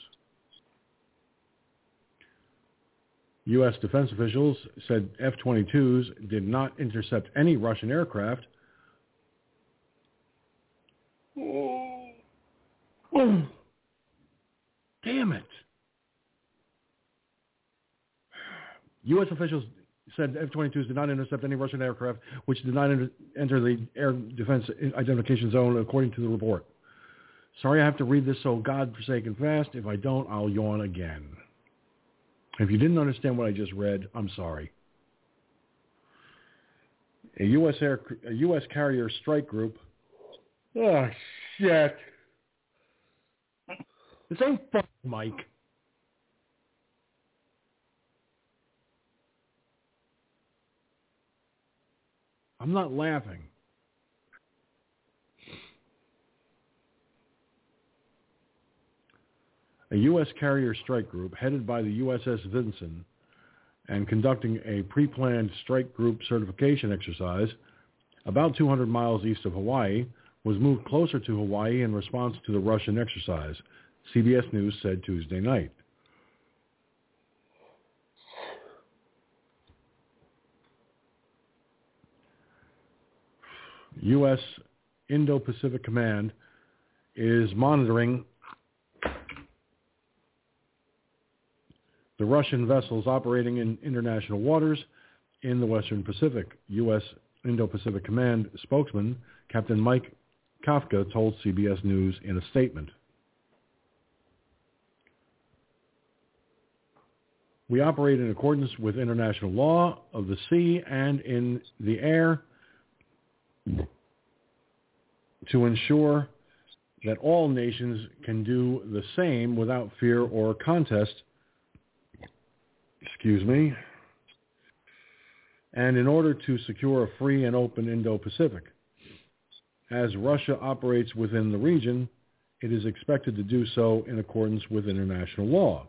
U.S. defense officials said F-22s did not intercept any Russian aircraft. Damn it. U.S. officials said F-22s did not intercept any Russian aircraft, which did not enter, enter the air defense identification zone, according to the report. Sorry I have to read this so godforsaken fast. If I don't, I'll yawn again. If you didn't understand what I just read, I'm sorry. A U.S. Air, a U.S. carrier strike group. Oh shit! This ain't fun, Mike. I'm not laughing. A U.S. carrier strike group headed by the USS Vinson and conducting a pre-planned strike group certification exercise about 200 miles east of Hawaii was moved closer to Hawaii in response to the Russian exercise, CBS News said Tuesday night. U.S. Indo-Pacific Command is monitoring the Russian vessels operating in international waters in the Western Pacific. U.S. Indo-Pacific Command spokesman Captain Mike Kafka told CBS News in a statement. We operate in accordance with international law of the sea and in the air to ensure that all nations can do the same without fear or contest, excuse me, and in order to secure a free and open Indo-Pacific. As Russia operates within the region, it is expected to do so in accordance with international law.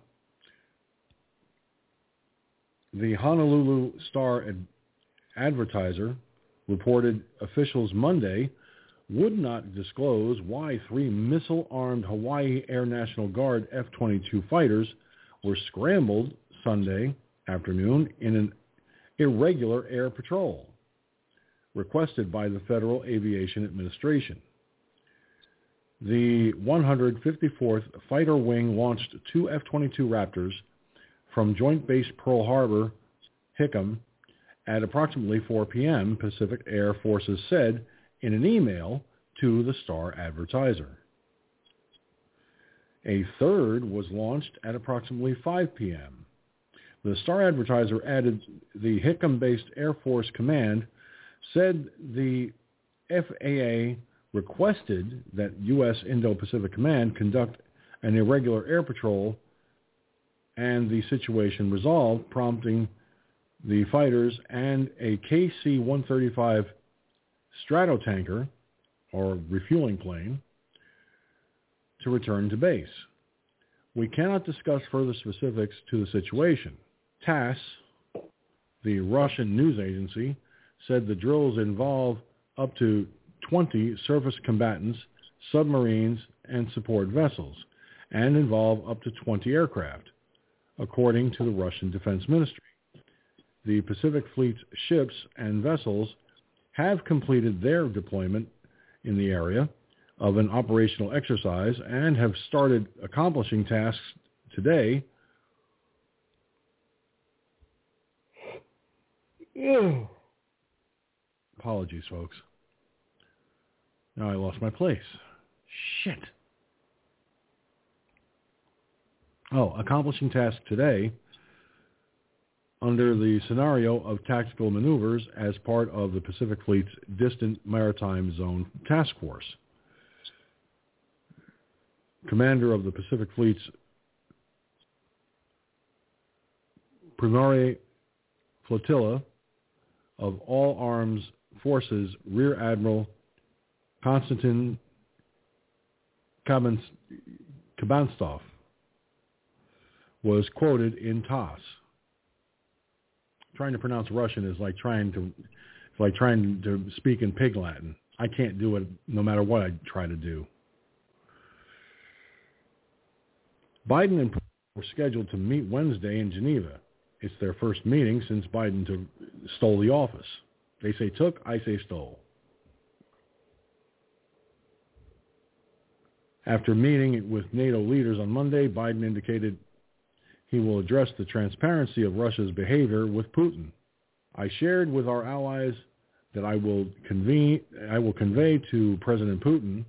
The Honolulu Star ad- Advertiser reported officials Monday would not disclose why three missile-armed Hawaii Air National Guard F-22 fighters were scrambled Sunday afternoon in an irregular air patrol requested by the Federal Aviation Administration. The 154th Fighter Wing launched two F-22 Raptors from Joint Base Pearl Harbor, Hickam, at approximately 4 p.m., Pacific Air Forces said in an email to the Star Advertiser. A third was launched at approximately 5 p.m. The Star Advertiser added the Hickam-based Air Force Command said the FAA requested that U.S. Indo-Pacific Command conduct an irregular air patrol and the situation resolved, prompting the fighters and a KC-135 Stratotanker, or refueling plane, to return to base. We cannot discuss further specifics to the situation. TASS, the Russian news agency, said the drills involve up to 20 surface combatants, submarines, and support vessels, and involve up to 20 aircraft, according to the Russian Defense Ministry. The Pacific Fleet's ships and vessels have completed their deployment in the area of an operational exercise and have started accomplishing tasks today. Apologies, folks. Now I lost my place. Shit. Oh, accomplishing task today under the scenario of tactical maneuvers as part of the Pacific Fleet's Distant Maritime Zone Task Force. Commander of the Pacific Fleet's Primary Flotilla of All Arms Forces Rear Admiral Konstantin Kabantsov was quoted in TASS trying to pronounce Russian is like trying to like trying to speak in pig Latin. I can't do it no matter what I try to do. Biden and were scheduled to meet Wednesday in Geneva. It's their first meeting since Biden to, stole the office. They say took, I say stole. After meeting with NATO leaders on Monday, Biden indicated he will address the transparency of Russia's behavior with Putin. I shared with our allies that I will I will convey to President Putin,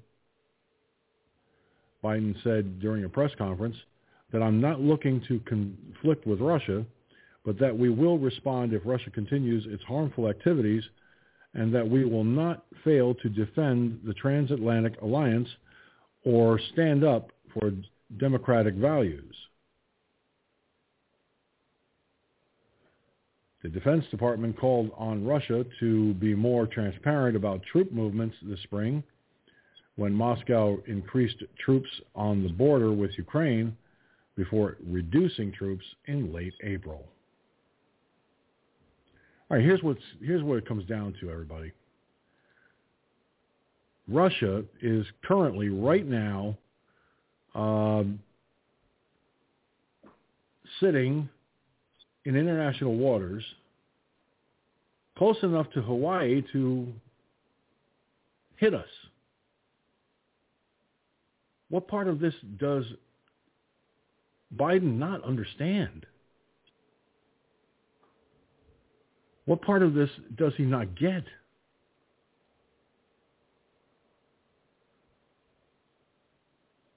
Biden said during a press conference, that I'm not looking to conflict with Russia, but that we will respond if Russia continues its harmful activities and that we will not fail to defend the transatlantic alliance or stand up for democratic values. The Defense Department called on Russia to be more transparent about troop movements this spring when Moscow increased troops on the border with Ukraine before reducing troops in late April. All right, here's what's here's what it comes down to, everybody. Russia is currently right now um, sitting in international waters close enough to Hawaii to hit us. What part of this does Biden not understand? What part of this does he not get?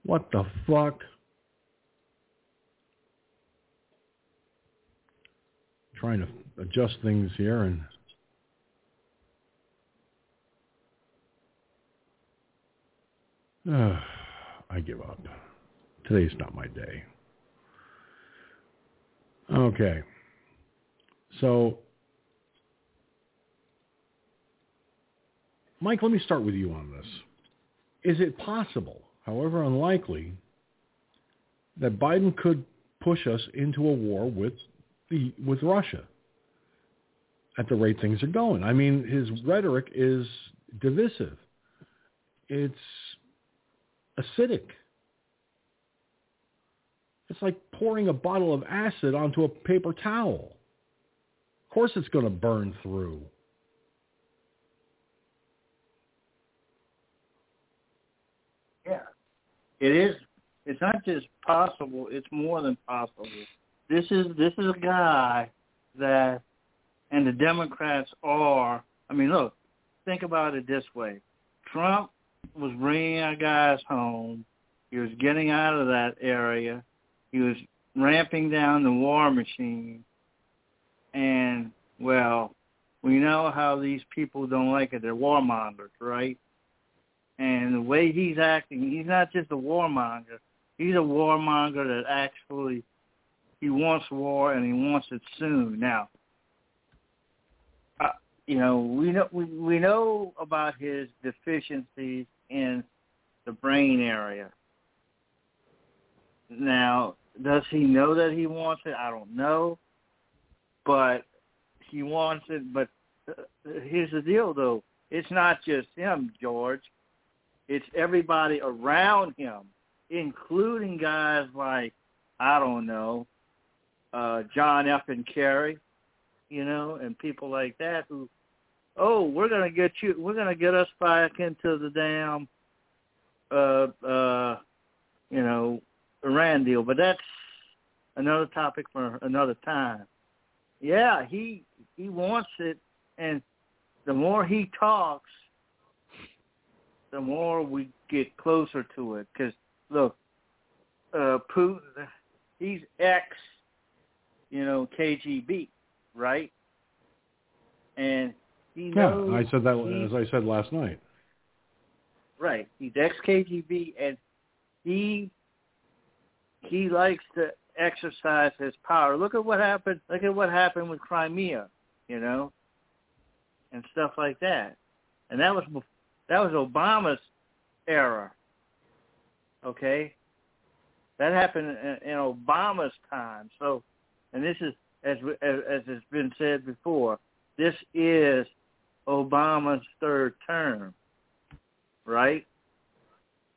What the fuck? Trying to adjust things here and uh, I give up. Today's not my day. Okay. So, Mike, let me start with you on this. Is it possible, however unlikely, that Biden could push us into a war with the with Russia at the rate things are going? I mean, his rhetoric is divisive. It's acidic. It's like pouring a bottle of acid onto a paper towel. Of course it's going to burn through. Yeah. It is it's not just possible, it's more than possible. This is this is a guy that and the Democrats are I mean look, think about it this way. Trump was bringing our guys home. He was getting out of that area. He was ramping down the war machine. And, well, we know how these people don't like it. They're warmongers, right? And the way he's acting, he's not just a warmonger. He's a warmonger that actually he wants war and he wants it soon. Now, uh, you know, we know we, we know about his deficiencies in the brain area. Now, does he know that he wants it? I don't know, but he wants it. But uh, here's the deal, though: it's not just him, George. It's everybody around him, including guys like I don't know, uh, John F. and Kerry, you know, and people like that who, oh, we're gonna get you, we're gonna get us back into the damn, uh, uh, you know, Iran deal. But that's another topic for another time. Yeah, he he wants it, and the more he talks, the more we get closer to it. Because look, uh, Putin, he's ex, you know, KGB, right? And he knows. Yeah, I said that as I said last night. Right, he's ex KGB, and he he likes to exercise his power. Look at what happened. Look at what happened with Crimea, you know, and stuff like that. And that was that was Obama's era. Okay, that happened in, in Obama's time. So, and this is as as, as has been said before, this is Obama's third term, right?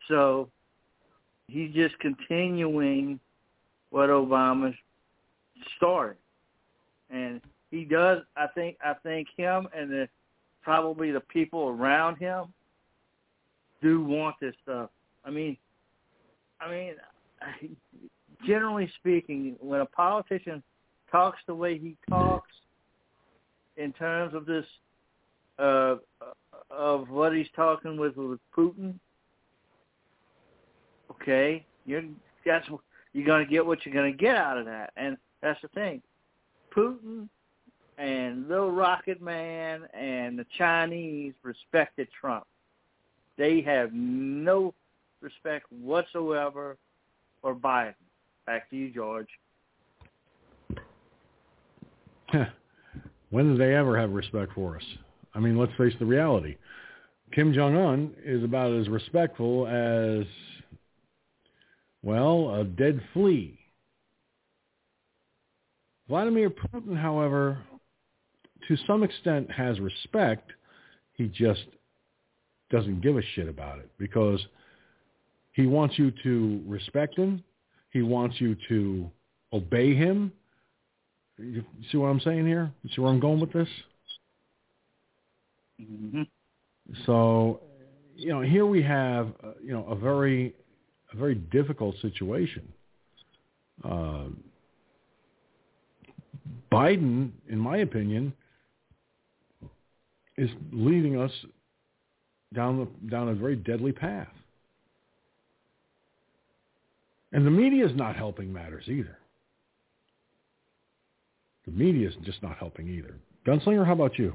So he's just continuing what Obama started, and he does. I think. I think him and the probably the people around him do want this stuff. I mean, I mean, generally speaking, when a politician talks the way he talks, in terms of this, uh, of what he's talking with with Putin, okay, you're that's you're going to get what you're going to get out of that, and that's the thing. Putin and Little Rocket Man and the Chinese respected Trump. They have no respect whatsoever for Biden. Back to you, George. when did they ever have respect for us? I mean, let's face the reality. Kim Jong Un is about as respectful as well, a dead flea. Vladimir Putin, however, to some extent has respect. He just doesn't give a shit about it because he wants you to respect him. He wants you to obey him. You see what I'm saying here? You see where I'm going with this? hmm So, you know, here we have, uh, you know, a very, a very difficult situation. Uh, Biden, in my opinion, is leading us down down a very deadly path. And the media is not helping matters either. The media is just not helping either. Gunslinger, how about you?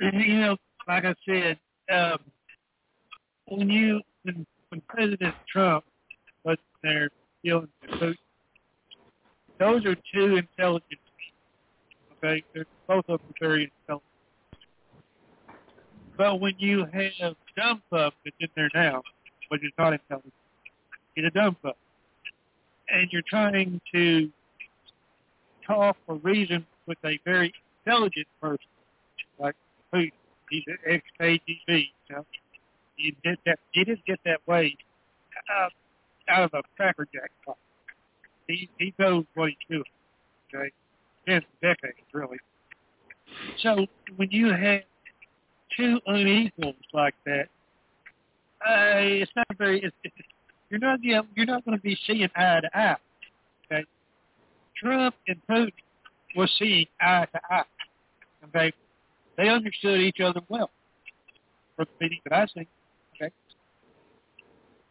you know, like I said, um, when you when, when President Trump was there dealing with Putin, those are two intelligent people. Okay, They're, both of them very intelligent. But when you have dumb pup that's in there now, which is not intelligent, get a dumb pup, and you're trying to talk or reason with a very intelligent person like Putin. He's an ex-KGB. You you get that. You didn't get that way out, out of a cracker jack pot. He he knows what he's doing. Okay, ten decades really. So when you have two unequals like that, uh, it's not very. It's, it's, you're not you're not going to be seeing eye to eye. Okay, Trump and Putin were seeing eye to eye. Okay, they understood each other well from the meeting that I seen. Okay.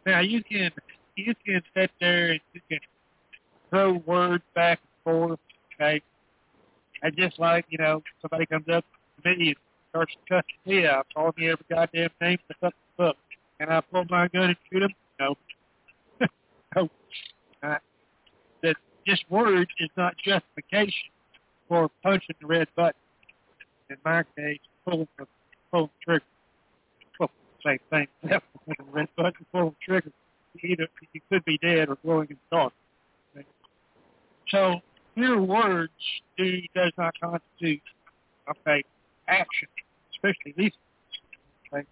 Now you can you can sit there and you can throw words back and forth. Okay. And just like you know, somebody comes up to me and starts cussing me out, calling me every goddamn name in the fucking book, and I pull my gun and shoot him. No. no. That just words is not justification for punching the red button in my case, pull the pull the trigger. Well, same thing. The red button, pull the trigger. Either you could be dead or glowing in the dark. Okay? So mere words do does not constitute okay action, especially these. Okay?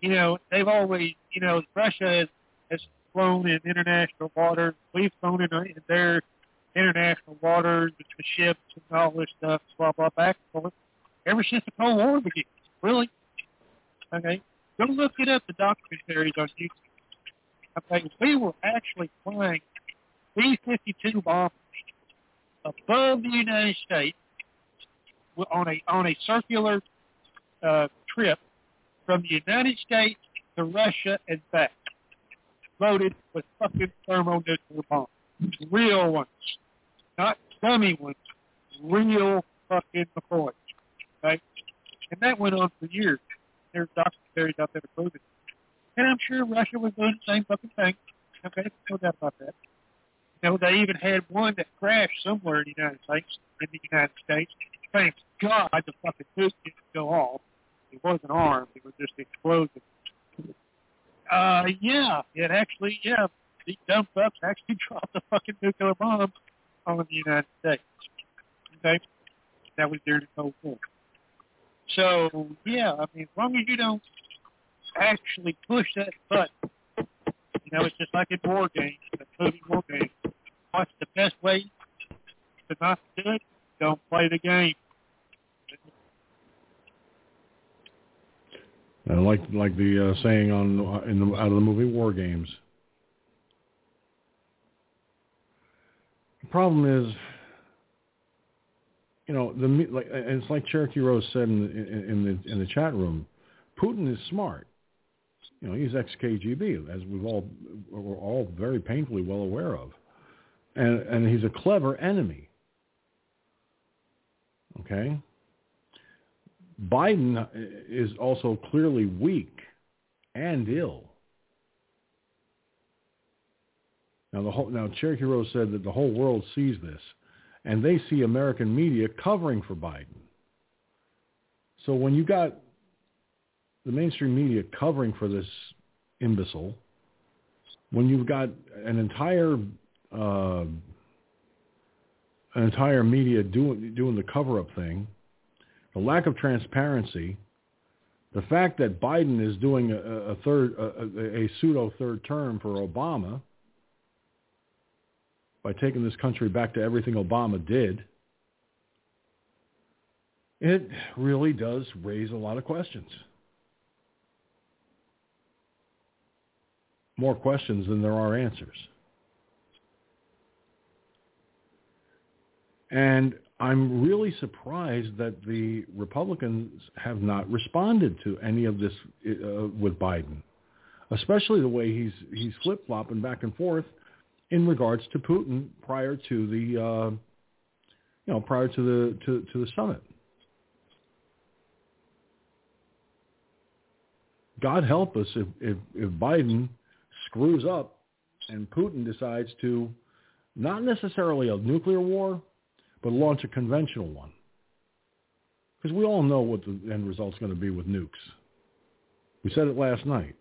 You know, they've always, you know, Russia has, has flown in international waters. We've flown in, uh, in their international waters with the ships and all this stuff, blah blah back and forth. Ever since the Cold War began, really. Okay, go look it up. The documentaries on YouTube. Okay, we were actually flying B-52 bombers above the United States on a on a circular uh, trip from the United States to Russia and back, loaded with fucking thermonuclear bombs, real ones, not dummy ones, real fucking McCoys. Okay, and that went on for years. There's documentaries out there to prove it. And I'm sure Russia was doing the same fucking thing. Okay, no doubt about that. You know, they even had one that crashed somewhere in the United States, in the United States. Thank God the fucking nuke didn't go off. It wasn't armed. It was just explosive. Uh, yeah, it actually, yeah, the dump ups actually dropped a fucking nuclear bomb on the United States. Okay? That was during the Cold War. So, yeah, I mean, as long as you don't actually push that button, you know, it's just like in war games, including war games. What's the best way to not do it? Don't play the game. I like like the uh, saying on uh, in the out of the movie War Games. The problem is, you know, the like and it's like Cherokee Rose said in the, in, the in the chat room. Putin is smart. You know, he's ex KGB, as we've all we're all very painfully well aware of, and and he's a clever enemy. Okay. Biden is also clearly weak and ill. Now, the whole, now Cherokee Rose said that the whole world sees this, and they see American media covering for Biden. So when you got the mainstream media covering for this imbecile, when you've got an entire uh, an entire media doing doing the cover-up thing, the lack of transparency, the fact that Biden is doing a, a third a, a pseudo third term for Obama by taking this country back to everything Obama did, it really does raise a lot of questions. More questions than there are answers. And I'm really surprised that the Republicans have not responded to any of this uh, with Biden, especially the way he's he's flip flopping back and forth in regards to Putin prior to the uh, you know prior to the to, to the summit. God help us if, if, if Biden screws up and Putin decides to not necessarily a nuclear war, but launch a conventional one. Because we all know what the end result's going to be with nukes. We said it last night.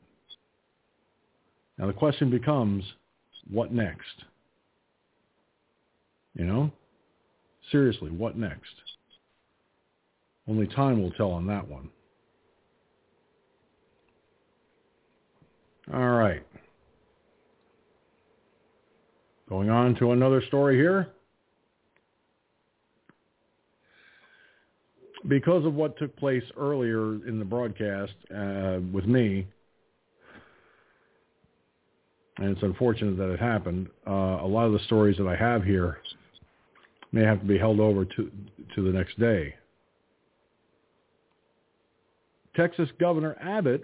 Now the question becomes, what next? You know? Seriously, what next? Only time will tell on that one. All right. Going on to another story here. Because of what took place earlier in the broadcast uh, with me, and it's unfortunate that it happened, uh, a lot of the stories that I have here may have to be held over to, to the next day. Texas Governor Abbott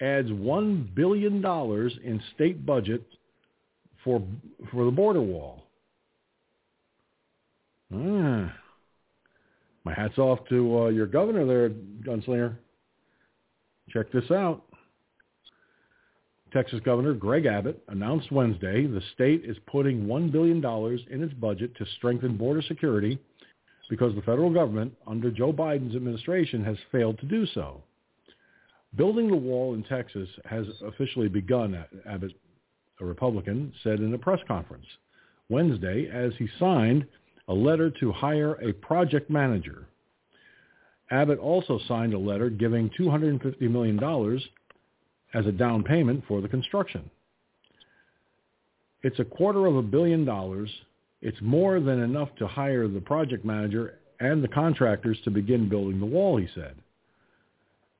adds $1 billion in state budget for, for the border wall. Ah. My hat's off to uh, your governor there, Gunslinger. Check this out. Texas Governor Greg Abbott announced Wednesday the state is putting $1 billion in its budget to strengthen border security because the federal government under Joe Biden's administration has failed to do so. Building the wall in Texas has officially begun, Abbott, a Republican, said in a press conference Wednesday as he signed a letter to hire a project manager. Abbott also signed a letter giving $250 million as a down payment for the construction. It's a quarter of a billion dollars. It's more than enough to hire the project manager and the contractors to begin building the wall, he said.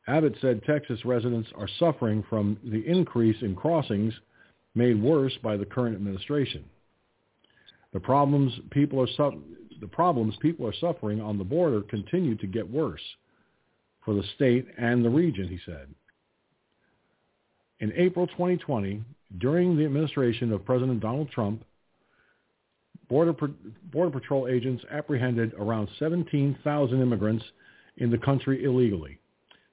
Abbott said Texas residents are suffering from the increase in crossings made worse by the current administration. The problems people are su- the problems people are suffering on the border continue to get worse for the state and the region, he said. In April 2020, during the administration of President Donald Trump, Border, Border Patrol agents apprehended around 17,000 immigrants in the country illegally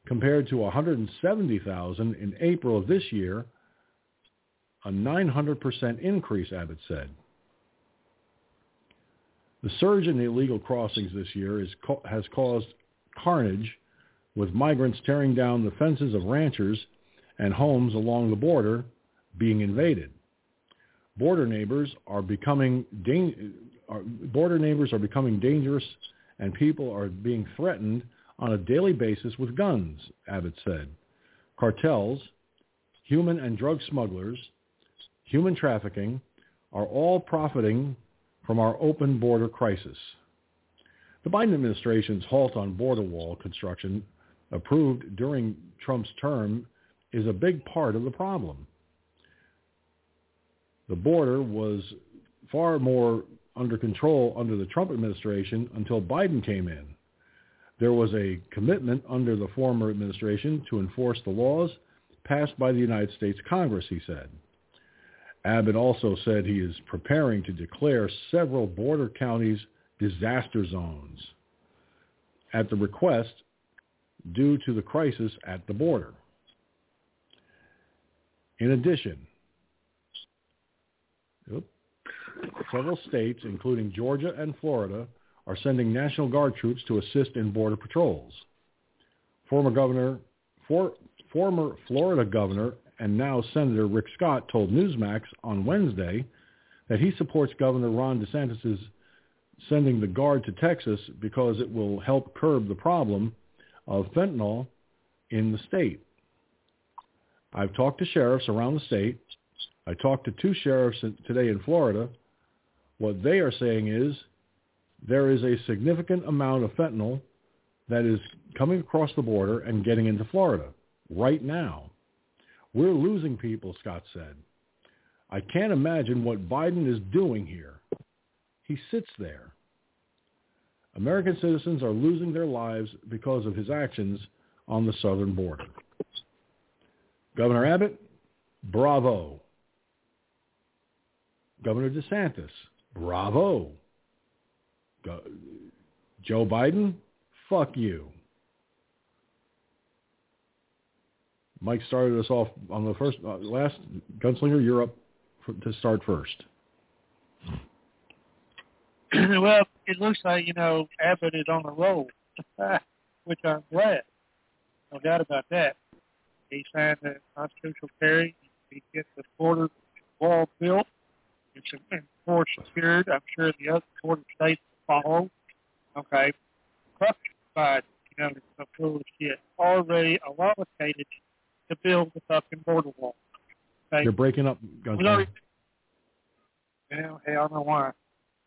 compared to 170,000 in April of this year, a 900% increase, Abbott said. The surge in illegal crossings this year is, has caused carnage, with migrants tearing down the fences of ranchers and homes along the border being invaded. Border neighbors are becoming are, border neighbors are becoming dangerous, and people are being threatened on a daily basis with guns, Abbott said. Cartels, human and drug smugglers, human trafficking are all profiting from our open border crisis. The Biden administration's halt on border wall construction approved during Trump's term is a big part of the problem. The border was far more under control under the Trump administration until Biden came in. There was a commitment under the former administration to enforce the laws passed by the United States Congress, he said. Abbott also said he is preparing to declare several border counties disaster zones at the request due to the crisis at the border. In addition, several states, including Georgia and Florida, are sending National Guard troops to assist in border patrols. Former Governor, for, former Florida Governor and now Senator Rick Scott told Newsmax on Wednesday that he supports Governor Ron DeSantis' sending the guard to Texas because it will help curb the problem of fentanyl in the state. I've talked to sheriffs around the state. I talked to two sheriffs today in Florida. What they are saying is there is a significant amount of fentanyl that is coming across the border and getting into Florida right now. We're losing people, Scott said. I can't imagine what Biden is doing here. He sits there. American citizens are losing their lives because of his actions on the southern border. Governor Abbott, bravo. Governor DeSantis, bravo. Go- Joe Biden, fuck you. Mike started us off on the first, uh, last gunslinger. You're up for, to start first. well, it looks like you know Abbott is on the roll, which I'm glad. No doubt about that. He signed the constitutional carry. He gets the border wall built. It's more secured. I'm sure the other border states follow. Okay. Side, you know, the full shit already allocated to build the fucking border wall. Okay. You're breaking up, gunslinger. Well, hell, I don't know why.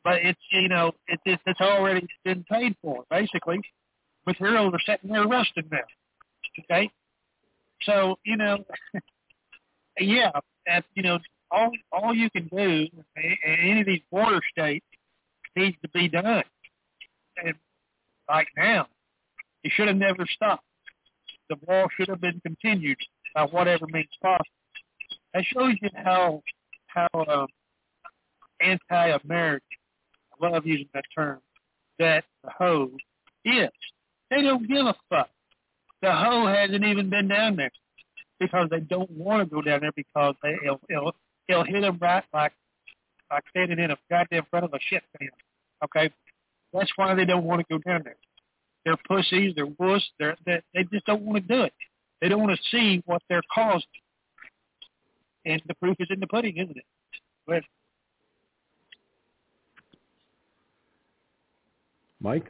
But it's you know it, it, it's already been paid for basically. Materials are sitting there rusted now. Okay, so you know, yeah, that, you know, all all you can do in any of these border states needs to be done. And like now, it should have never stopped. The wall should have been continued by whatever means possible. That shows you how how um, anti-American I love using that term, that the hoe is. They don't give a fuck. The hoe hasn't even been down there because they don't want to go down there because they, it'll, it'll, it'll hit them right like like standing in a goddamn front of a shit fan. Okay, that's why they don't want to go down there. They're pussies. They're wuss. They're, they they just don't want to do it. They don't want to see what they're causing. And the proof is in the pudding, isn't it? But Mike?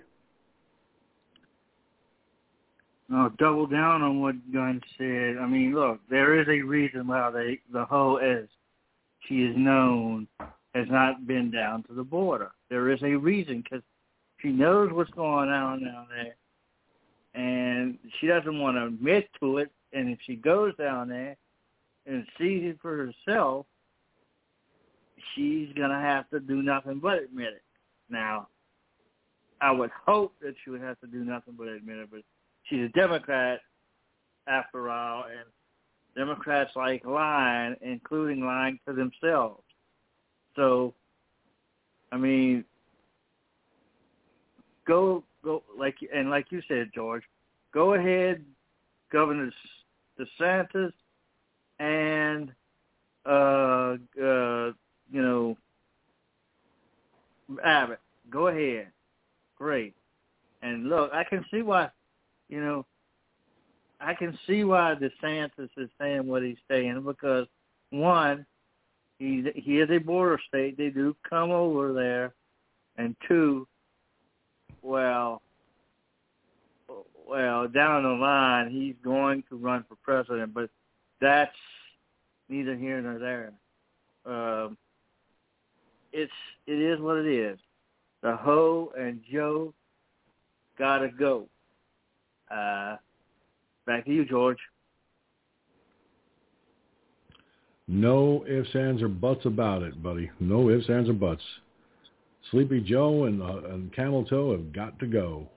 No, double down on what Gunn said. I mean, look, there is a reason why they the hoe is she is known has not been down to the border. There is a reason because she knows what's going on down there, and she doesn't want to admit to it. And if she goes down there and sees it for herself, she's gonna have to do nothing but admit it. Now, I would hope that she would have to do nothing but admit it, but she's a Democrat after all, and Democrats like lying, including lying to themselves. So, I mean, go go like and like you said, George, go ahead, Governor DeSantis, and uh, uh, you know Abbott. Go ahead, great. And look, I can see why, you know, I can see why DeSantis is saying what he's saying because one, he he is a border state. They do come over there, and two, well, well down the line he's going to run for president, but that's neither here nor there. Um, it's it is what it is. The hoe and Joe gotta go. Uh, back to you, George. No ifs, ands, or buts about it, buddy. No ifs, ands, or buts. Sleepy Joe and, uh, and Camel Toe have got to go.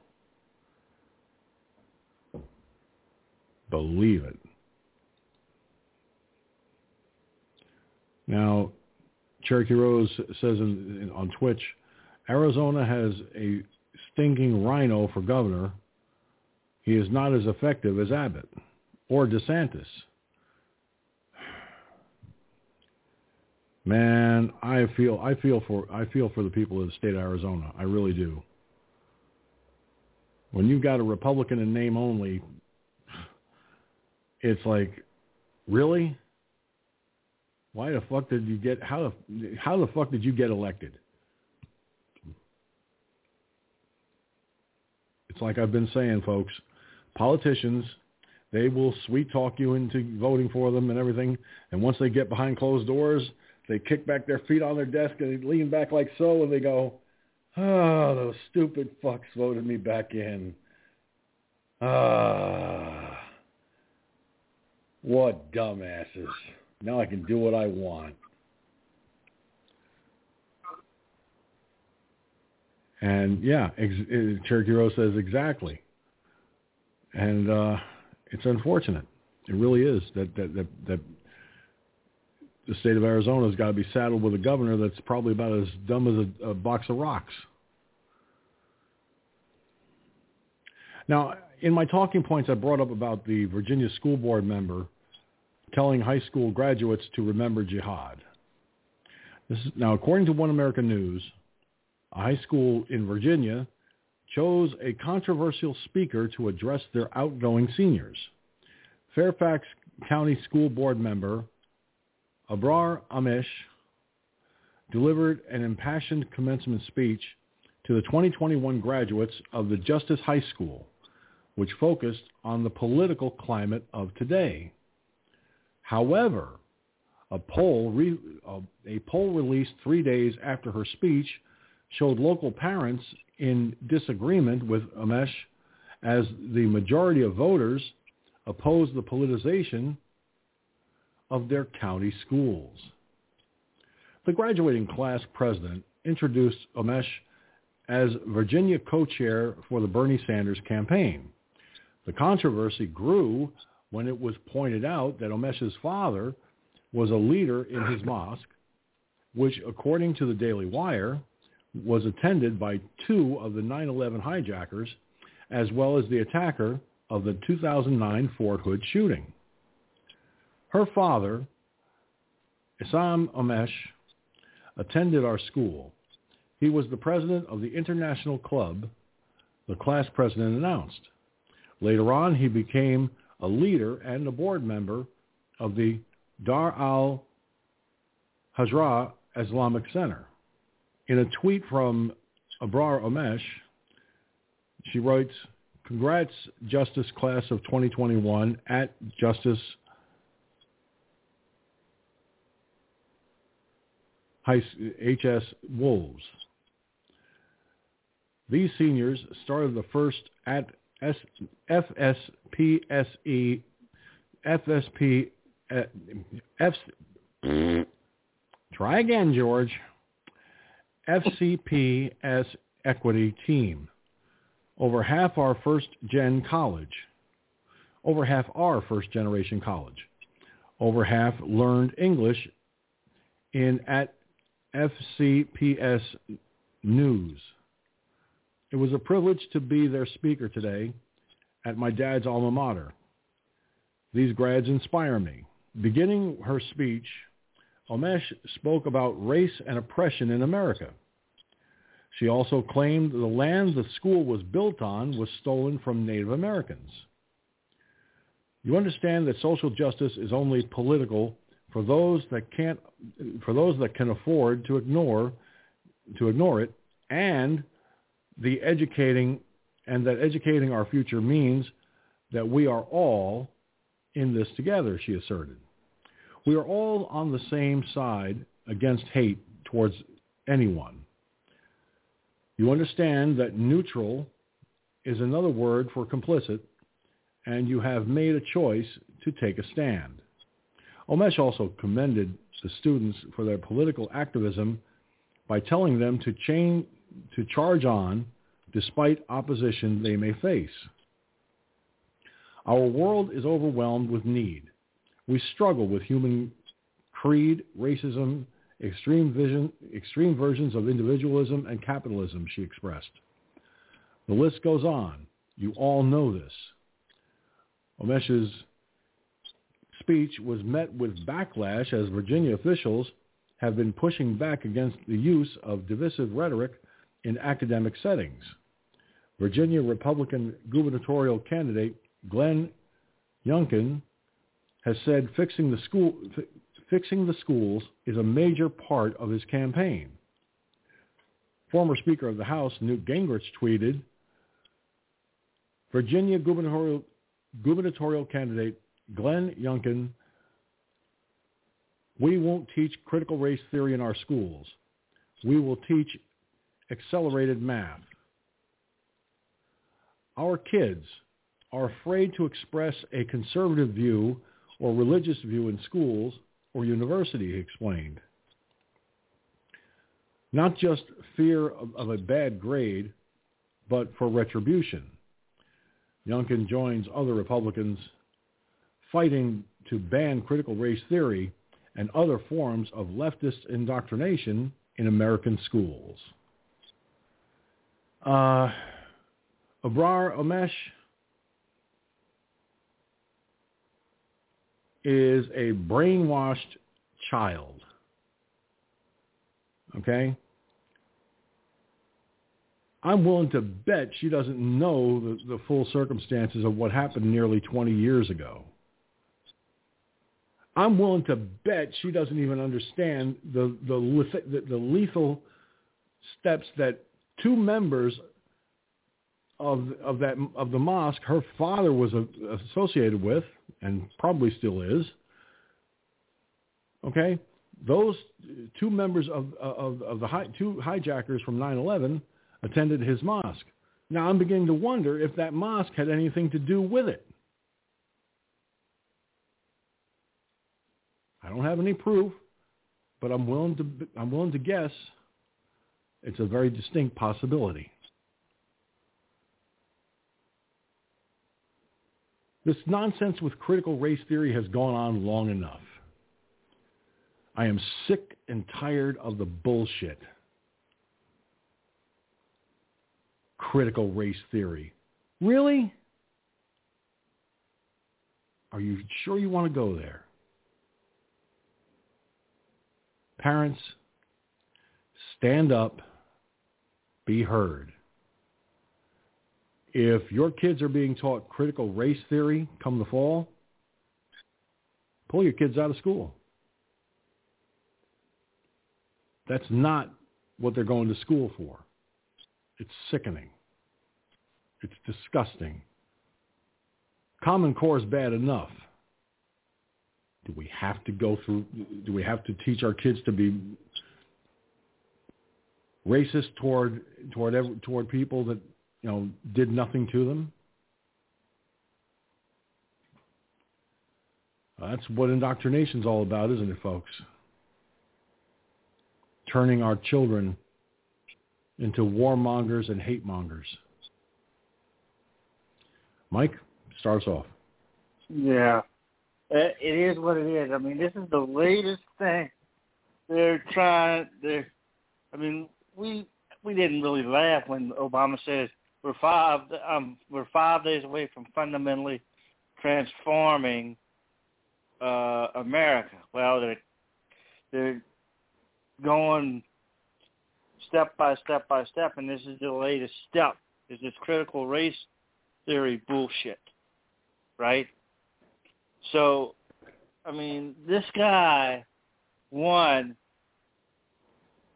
Believe it. Now, Cherokee Rose says in, in, on Twitch, Arizona has a stinking rhino for governor. He is not as effective as Abbott or DeSantis. Man, I feel I feel for I feel for the people of the state of Arizona. I really do. When you've got a Republican in name only, it's like, really? Why the fuck did you get how the how the fuck did you get elected? It's like I've been saying, folks. Politicians, they will sweet talk you into voting for them and everything, and once they get behind closed doors, they kick back their feet on their desk and they lean back like so, and they go, "Oh, those stupid fucks voted me back in." Ah, what dumbasses. Now I can do what I want. And yeah, ex- uh, Cherokee Rose says exactly. And uh, it's unfortunate. It really is that that, that that the state of Arizona has got to be saddled with a governor that's probably about as dumb as a, a box of rocks. Now, in my talking points, I brought up about the Virginia school board member telling high school graduates to remember jihad. Is, now, according to One American News, a high school in Virginia chose a controversial speaker to address their outgoing seniors. Fairfax County School Board member Abrar Omeish delivered an impassioned commencement speech to the 2021 graduates of the Justice High School, which focused on the political climate of today. However, a poll, re, a poll released three days after her speech showed local parents in disagreement with Omeish as the majority of voters opposed the politicization of their county schools. The graduating class president introduced Omeish as Virginia co-chair for the Bernie Sanders campaign. The controversy grew when it was pointed out that Omeish's father was a leader in his mosque, which, according to the Daily Wire, was attended by two of the 9-11 hijackers, as well as the attacker of the 2009 Fort Hood shooting. Her father, Isam Omeish, attended our school. He was the president of the International Club, the class president announced. Later on, he became a leader and a board member of the Dar al-Hijra Islamic Center. In a tweet from Abrar Omeish, she writes, congrats Justice Class of 2021 at Justice HS Wolves. These seniors started the first at S, FSPSE, FSP, uh, F, try again, George, FCPS equity team. Over half our first gen college. Over half our first generation college. Over half learned English in at FCPS News. It was a privilege to be their speaker today at my dad's alma mater. These grads inspire me. Beginning her speech, Omeish spoke about race and oppression in America. She also claimed the land the school was built on was stolen from Native Americans. You understand that social justice is only political for those that can't for those that can afford to ignore to ignore it and the educating and that educating our future means that we are all in this together she asserted. We are all on the same side against hate towards anyone. You understand that neutral is another word for complicit and you have made a choice to take a stand Omeish also commended the students for their political activism by telling them to, chain, to charge on despite opposition they may face. Our world is overwhelmed with need. We struggle with human creed, racism, extreme, vision, extreme versions of individualism and capitalism, she expressed. The list goes on. You all know this. Omeish's speech was met with backlash as Virginia officials have been pushing back against the use of divisive rhetoric in academic settings. Virginia Republican gubernatorial candidate Glenn Youngkin has said fixing the school fixing the schools is a major part of his campaign. Former Speaker of the House Newt Gingrich tweeted, Virginia gubernatorial, gubernatorial candidate Glenn Youngkin, we won't teach critical race theory in our schools. We will teach accelerated math. Our kids are afraid to express a conservative view or religious view in schools or university, he explained. Not just fear of, of a bad grade, but for retribution. Youngkin joins other Republicans fighting to ban critical race theory and other forms of leftist indoctrination in American schools. Uh, Abrar Omeish is a brainwashed child. Okay? I'm willing to bet she doesn't know the, the full circumstances of what happened nearly 20 years ago. I'm willing to bet she doesn't even understand the, the, the, the lethal steps that two members of of that of the mosque her father was associated with and probably still is okay? Those two members of of, of the two hijackers from 9/11 attended his mosque. Now i'm beginning to wonder if that mosque had anything to do with it i don't have any proof but i'm willing to i'm willing to guess it's a very distinct possibility This nonsense with critical race theory has gone on long enough. I am sick and tired of the bullshit. Critical race theory. Really? Are you sure you want to go there? Parents, stand up, be heard if your kids are being taught critical race theory come the fall, pull your kids out of school. That's not what they're going to school for. It's sickening. It's disgusting. Common Core is bad enough. Do we have to go through, do we have to teach our kids to be racist toward, toward, toward people that you know, did nothing to them. That's what indoctrination's all about, isn't it, folks? Turning our children into warmongers and hate mongers. Mike, start us off. Yeah, it is what it is. I mean, this is the latest thing they're trying. They're, I mean, we we didn't really laugh when Obama says we're five um we're five days away from fundamentally transforming uh America. Well, they're they're going step by step by step, and this is the latest step. Is this critical race theory bullshit, right? So, I mean, this guy, one,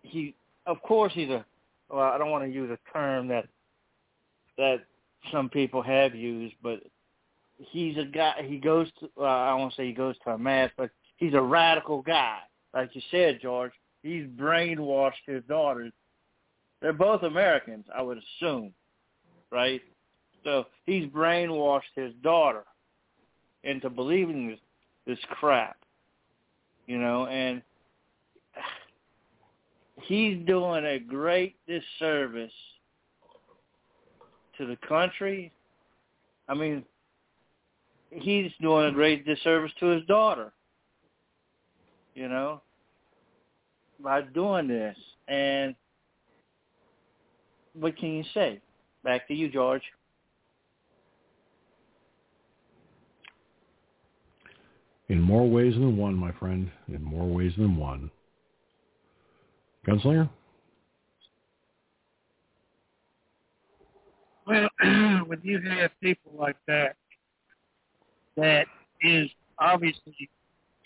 he, of course, he's a. Well, I don't want to use a term that that some people have used, but he's a guy. He goes to. Well, I won't say he goes to a mass, but he's a radical guy. Like you said, George, he's brainwashed his daughters. They're both Americans, I would assume, right? So he's brainwashed his daughter into believing this this crap, you know, and he's doing a great disservice to the country. I mean, he's doing a great disservice to his daughter, you know, by doing this. And what can you say? Back to you, George. In more ways than one, my friend. In more ways than one. Gunslinger? Well, when you have people like that, that is obviously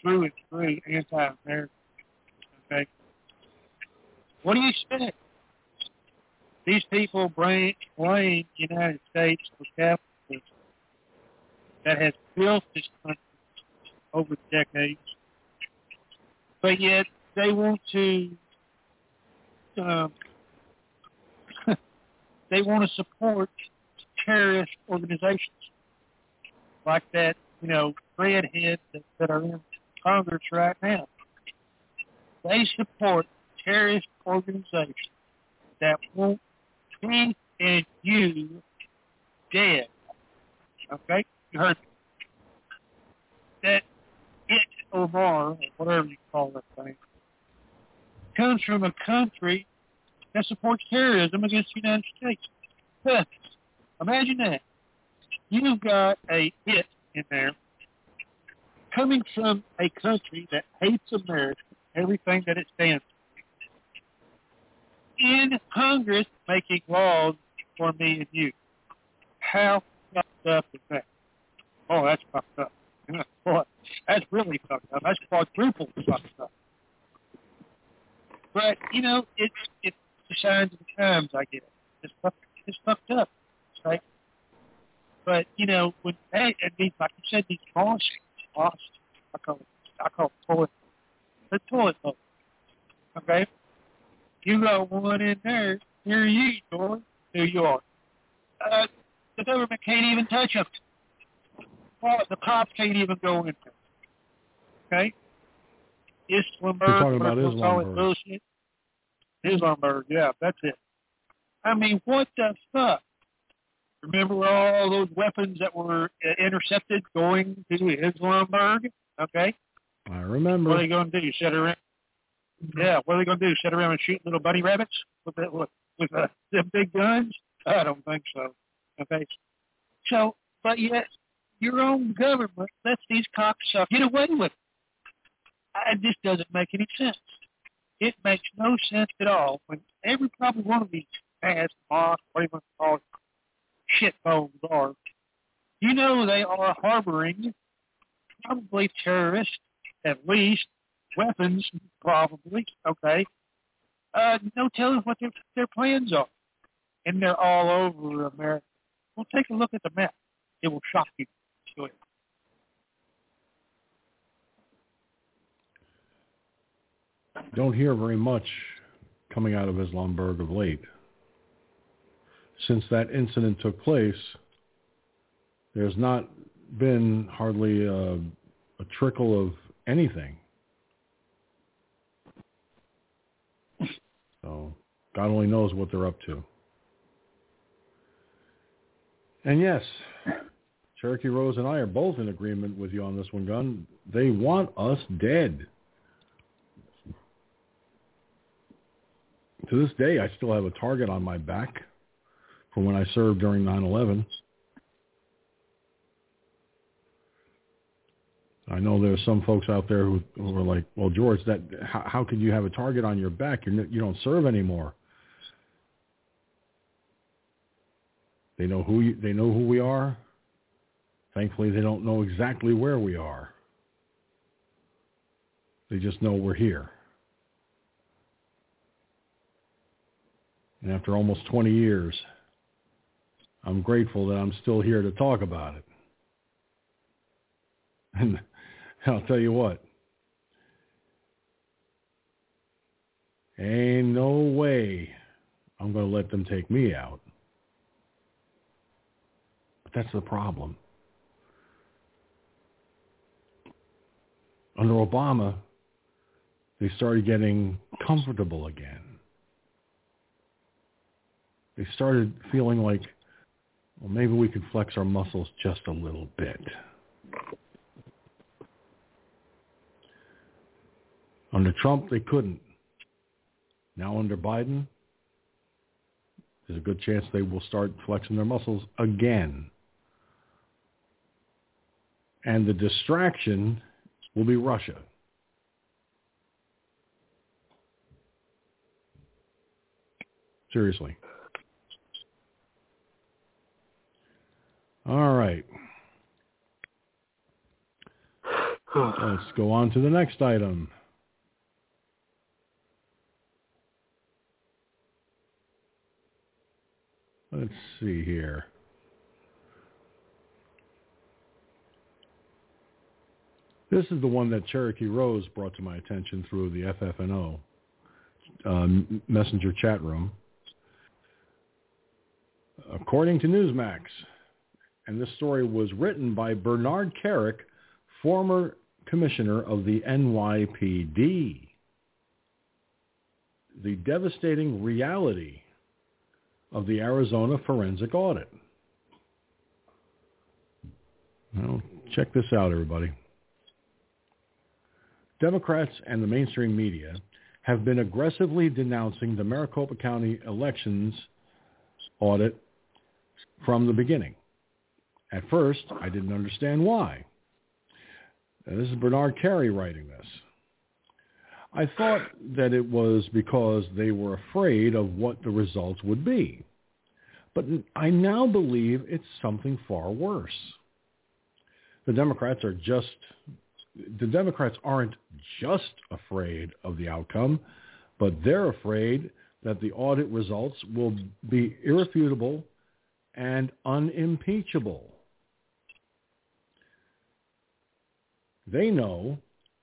through and through anti-American. Okay. What do you expect? These people blame, blame the United States for capitalism that has built this country over the decades, but yet they want to um, they want to support terrorist organizations like that, you know, redhead that, that are in Congress right now. They support terrorist organizations that want me and you dead. Okay? You heard me. That it Omar, whatever you call that thing, comes from a country that supports terrorism against the United States. Imagine that. You've got a it in there coming from a country that hates America, everything that it stands for. In Congress making laws for me and you. How fucked up is that? Oh, that's fucked up. Boy, that's really fucked up. That's quadruple fucked up. But, you know, it's it's the signs of the times, I get it. It's fucked, it's fucked up, right? But, you know, when hey, and these, like you said, these bosses, bosses, I call it, I call it toilet, the toilet bowl, okay? You got one in there, here you are, New York. Uh, the government can't even touch them. The cops can't even go in. Okay? Islamberg. You're talking about whatever you call Islamberg. bullshit. Islamberg, yeah, that's it. I mean, what the fuck? Remember all those weapons that were uh, intercepted going to Islamberg? Okay? I remember. What are they going to do? Sit around? Yeah, what are they going to do? Sit around and shoot little bunny rabbits with the, with, with uh, them big guns? I don't think so. Okay, so but yet your own government lets these cocksuckers get away with it. I, this doesn't make any sense. It makes no sense at all. When every probably one of these ass moss, what do you want to it, shit bones are, you know they are harboring probably terrorists, at least weapons, probably. Okay, uh, no telling what their their plans are, and they're all over America. Well, take a look at the map. It will shock you. Don't hear very much coming out of Islamberg of late. Since that incident took place, there's not been hardly a, a trickle of anything. So God only knows what they're up to. And yes, Cherokee Rose and I are both in agreement with you on this one, Gun. They want us dead. To this day, I still have a target on my back from when I served during 9/11. I know there's some folks out there who, who are like, "Well, George, that how, how could you have a target on your back? You're, you don't serve anymore." They know who you, they know who we are. Thankfully, they don't know exactly where we are. They just know we're here. And after almost 20 years, I'm grateful that I'm still here to talk about it. And I'll tell you what, ain't no way I'm going to let them take me out. But that's the problem. Under Obama, they started getting comfortable again. They started feeling like, well, maybe we could flex our muscles just a little bit. Under Trump, they couldn't. Now under Biden, there's a good chance they will start flexing their muscles again. And the distraction will be Russia. Seriously. All right. Let's go on to the next item. Let's see here. This is the one that Cherokee Rose brought to my attention through the FFNO um, messenger chat room. According to Newsmax, and this story was written by Bernard Kerik, former commissioner of the NYPD. The devastating reality of the Arizona forensic audit. Well, check this out, everybody. Democrats and the mainstream media have been aggressively denouncing the Maricopa County elections audit from the beginning. At first, I didn't understand why. Now, this is Bernard Kerik writing this. I thought that it was because they were afraid of what the results would be. But I now believe it's something far worse. The Democrats are just the Democrats aren't just afraid of the outcome, but they're afraid that the audit results will be irrefutable and unimpeachable. They know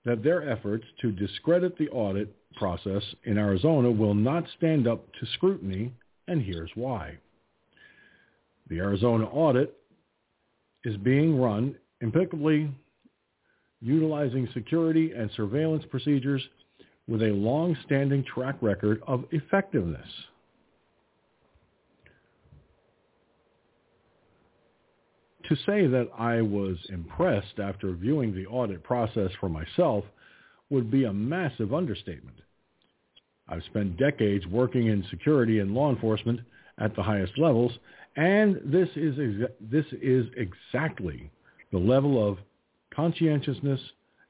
that their efforts to discredit the audit process in Arizona will not stand up to scrutiny, and here's why. The Arizona audit is being run impeccably utilizing security and surveillance procedures with a long-standing track record of effectiveness. To say that I was impressed after viewing the audit process for myself would be a massive understatement. I've spent decades working in security and law enforcement at the highest levels, and this is, exa- this is exactly the level of conscientiousness,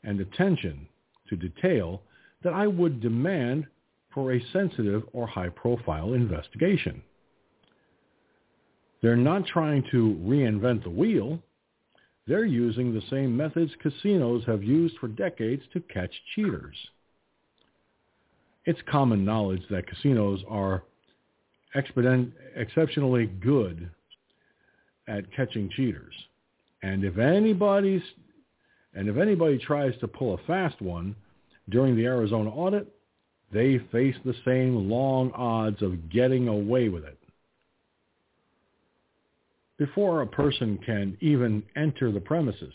and attention to detail that I would demand for a sensitive or high-profile investigation. They're not trying to reinvent the wheel. They're using the same methods casinos have used for decades to catch cheaters. It's common knowledge that casinos are exceptionally good at catching cheaters. And if anybody's and if anybody tries to pull a fast one during the Arizona audit, they face the same long odds of getting away with it. Before a person can even enter the premises,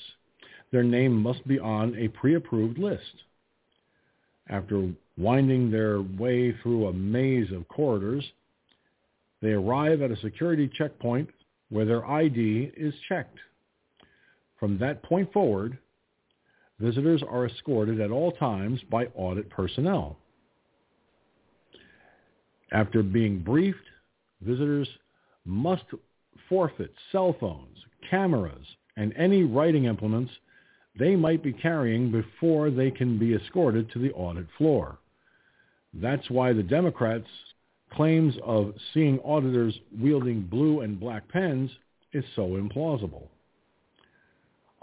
their name must be on a pre-approved list. After winding their way through a maze of corridors, they arrive at a security checkpoint where their ID is checked. From that point forward, visitors are escorted at all times by audit personnel. After being briefed, visitors must forfeit cell phones, cameras, and any writing implements they might be carrying before they can be escorted to the audit floor. That's why the Democrats' claims of seeing auditors wielding blue and black pens is so implausible.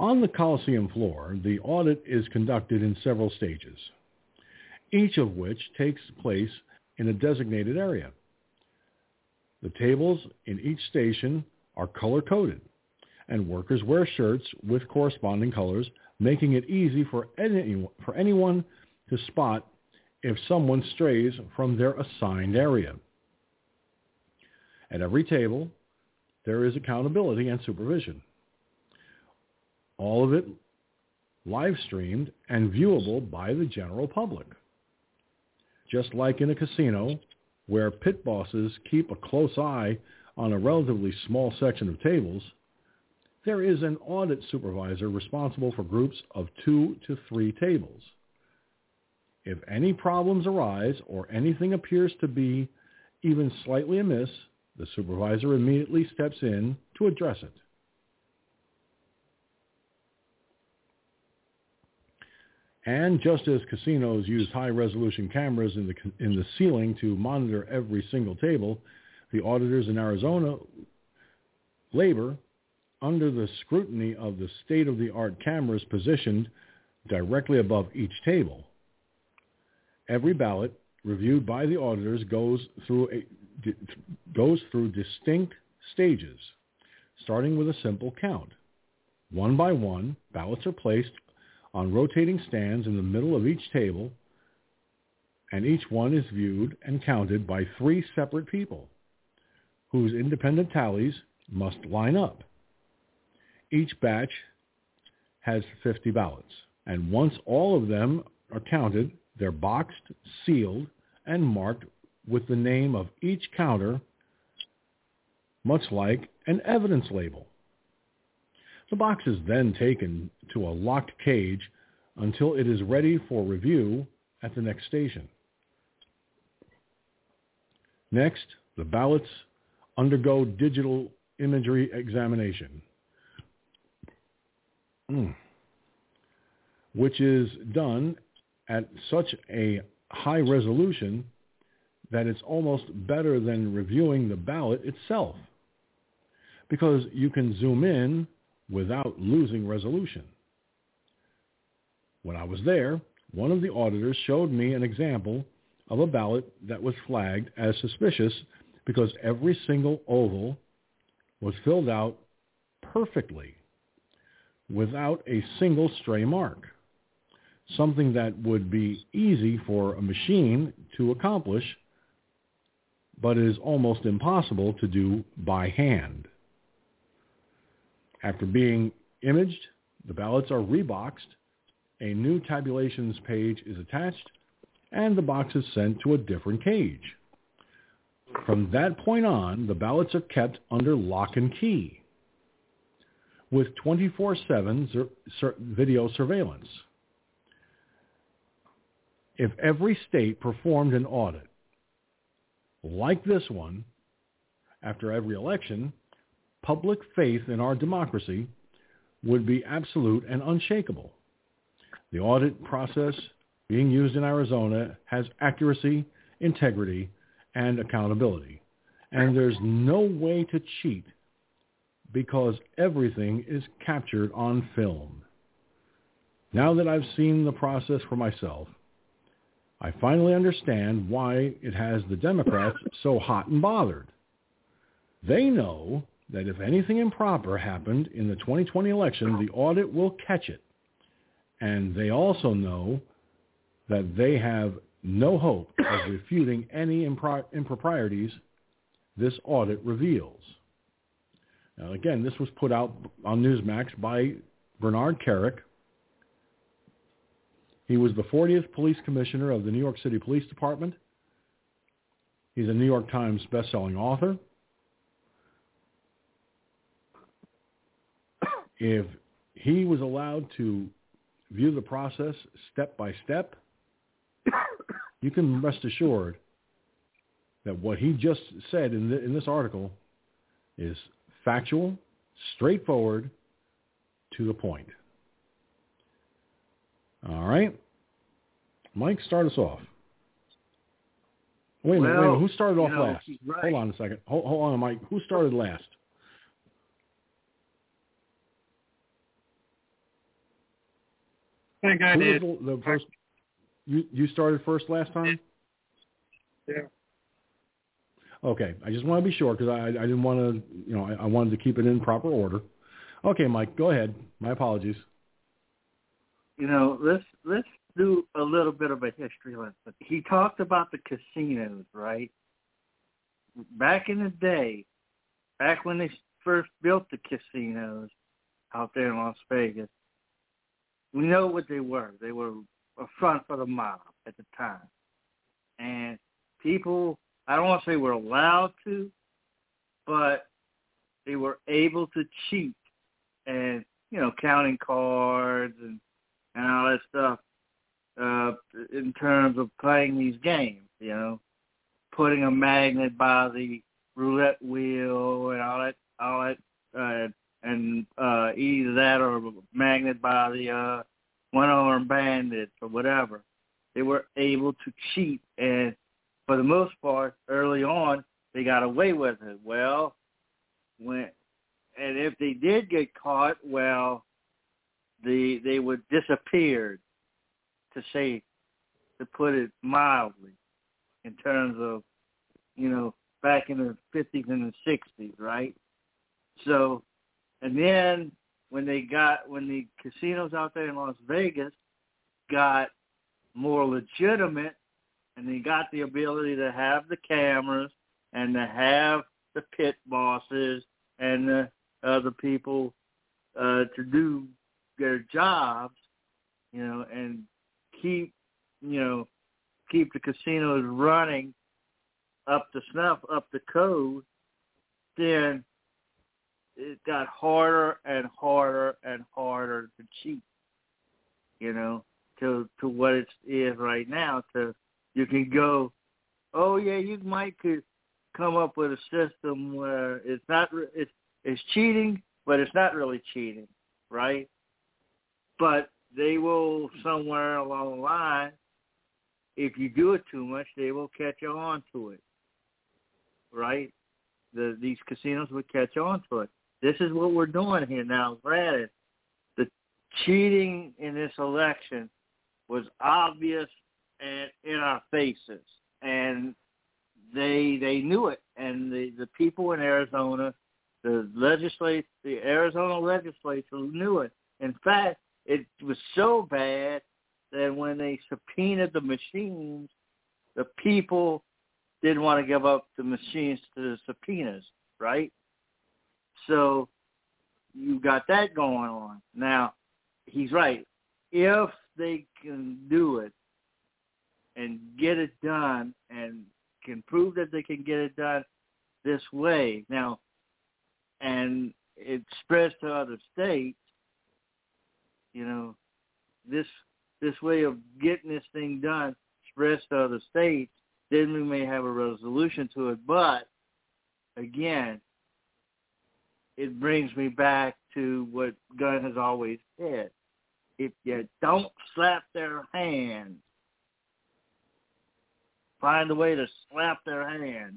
On the Coliseum floor, the audit is conducted in several stages, each of which takes place in a designated area. The tables in each station are color-coded, and workers wear shirts with corresponding colors, making it easy for, any, for anyone to spot if someone strays from their assigned area. At every table, there is accountability and supervision all of it live streamed and viewable by the general public. Just like in a casino where pit bosses keep a close eye on a relatively small section of tables, there is an audit supervisor responsible for groups of two to three tables. If any problems arise or anything appears to be even slightly amiss, the supervisor immediately steps in to address it. And just as casinos use high-resolution cameras in the, in the ceiling to monitor every single table, the auditors in Arizona labor under the scrutiny of the state-of-the-art cameras positioned directly above each table. Every ballot reviewed by the auditors goes through a, goes through distinct stages, starting with a simple count. One by one, ballots are placed on rotating stands in the middle of each table, and each one is viewed and counted by three separate people, whose independent tallies must line up. Each batch has 50 ballots, and once all of them are counted, they're boxed, sealed, and marked with the name of each counter, much like an evidence label. The box is then taken to a locked cage until it is ready for review at the next station. Next, the ballots undergo digital imagery examination, mm. which is done at such a high resolution that it's almost better than reviewing the ballot itself because you can zoom in without losing resolution. When I was there, one of the auditors showed me an example of a ballot that was flagged as suspicious because every single oval was filled out perfectly without a single stray mark, something that would be easy for a machine to accomplish, but is almost impossible to do by hand. After being imaged, the ballots are reboxed, a new tabulations page is attached, and the box is sent to a different cage. From that point on, the ballots are kept under lock and key with 24-7 video surveillance. If every state performed an audit like this one after every election, public faith in our democracy would be absolute and unshakable. The audit process being used in Arizona has accuracy, integrity, and accountability. And there's no way to cheat because everything is captured on film. Now that I've seen the process for myself, I finally understand why it has the Democrats so hot and bothered. They know that if anything improper happened in the 2020 election, the audit will catch it. And they also know that they have no hope of refuting any impro- improprieties this audit reveals. Now, again, this was put out on Newsmax by Bernard Kerik. He was the 40th police commissioner of the New York City Police Department. He's a New York Times bestselling author. If he was allowed to view the process step by step, you can rest assured that what he just said in, the, in this article is factual, straightforward, to the point. All right. Mike, start us off. Wait a minute, well, wait a minute. Who started off know, last? right. Hold on a second. Hold, hold on, Mike. Who started last? Think I Who did. was the, the first? You you started first last time. Yeah. Okay, I just want to be sure because I I didn't want to you know I, I wanted to keep it in proper order. Okay, Mike, go ahead. My apologies. You know, let's let's do a little bit of a history lesson. He talked about the casinos, right? Back in the day, back when they first built the casinos out there in Las Vegas, we know what they were. They were a front for the mob at the time. And people, I don't want to say were allowed to, but they were able to cheat and, you know, counting cards and, and all that stuff uh, in terms of playing these games, you know, putting a magnet by the roulette wheel and all that, all that, uh, and uh, either that or magnet by the uh, one-armed bandits or whatever. They were able to cheat, and for the most part, early on, they got away with it. Well, when and if they did get caught, well, the they were disappeared, to say, to put it mildly, in terms of, you know, back in the 50s and the 60s, right? So, and then when they got when the casinos out there in Las Vegas got more legitimate and they got the ability to have the cameras and to have the pit bosses and the other people uh, to do their jobs, you know, and keep, you know, keep the casinos running up to snuff, up to code, then it got harder and harder and harder to cheat. You know, to to what it is right now. To you can go, oh yeah, you might could come up with a system where it's not it's it's cheating, but it's not really cheating, right? But they will somewhere along the line, if you do it too much, they will catch on to it, right? The these casinos will catch on to it. This is what we're doing here now. Granted, the cheating in this election was obvious and in our faces, and they they knew it. And the the people in Arizona, the legislate, the Arizona legislature knew it. In fact, it was so bad that when they subpoenaed the machines, the people didn't want to give up the machines to the subpoenas, right? So you got that going on. Now, he's right. If they can do it and get it done and can prove that they can get it done this way now and it spreads to other states you know this this way of getting this thing done spreads to other states then we may have a resolution to it but again it brings me back to what Gunn has always said if you don't slap their hands, find a way to slap their hands,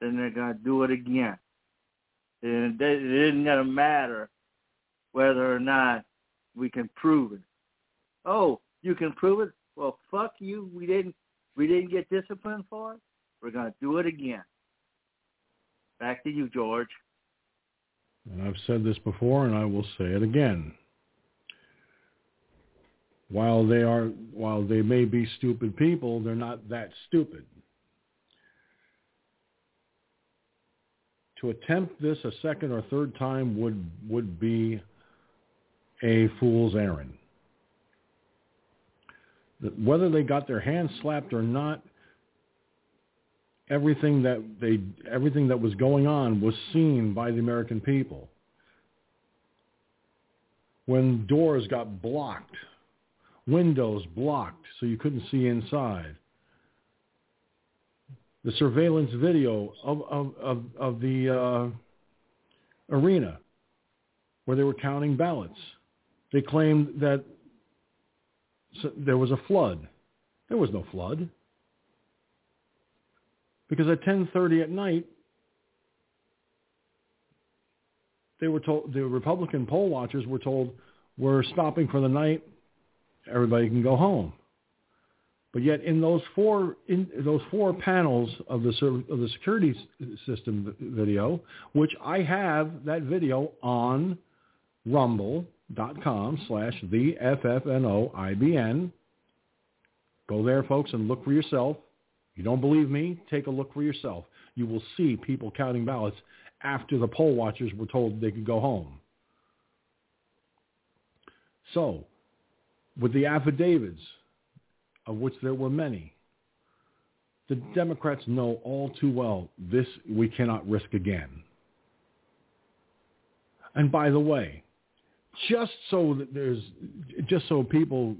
then they're going to do it again. And it isn't going to matter whether or not we can prove it. Oh, you can prove it? Well, fuck you. We didn't. We didn't get disciplined for it. We're going to do it again. Back to you, George. And I've said this before, and I will say it again while they are while they may be stupid people, they're not that stupid. To attempt this a second or third time would would be a fool's errand. Whether they got their hands slapped or not, everything that they everything that was going on was seen by the American people. When doors got blocked windows blocked so you couldn't see inside. The surveillance video of, of, of, of the uh, arena where they were counting ballots. They claimed that there was a flood. There was no flood. Because at 10:30 at night, they were told the Republican poll watchers were told we're stopping for the night everybody can go home. But yet, in those four in those four panels of the of the security system video, which I have that video on rumble.com slash the FFNOIBN. Go there, folks, and look for yourself. You don't believe me, take a look for yourself. You will see people counting ballots after the poll watchers were told they could go home. So with the affidavits, of which there were many, the Democrats know all too well this we cannot risk again. And by the way, just so that there's just so people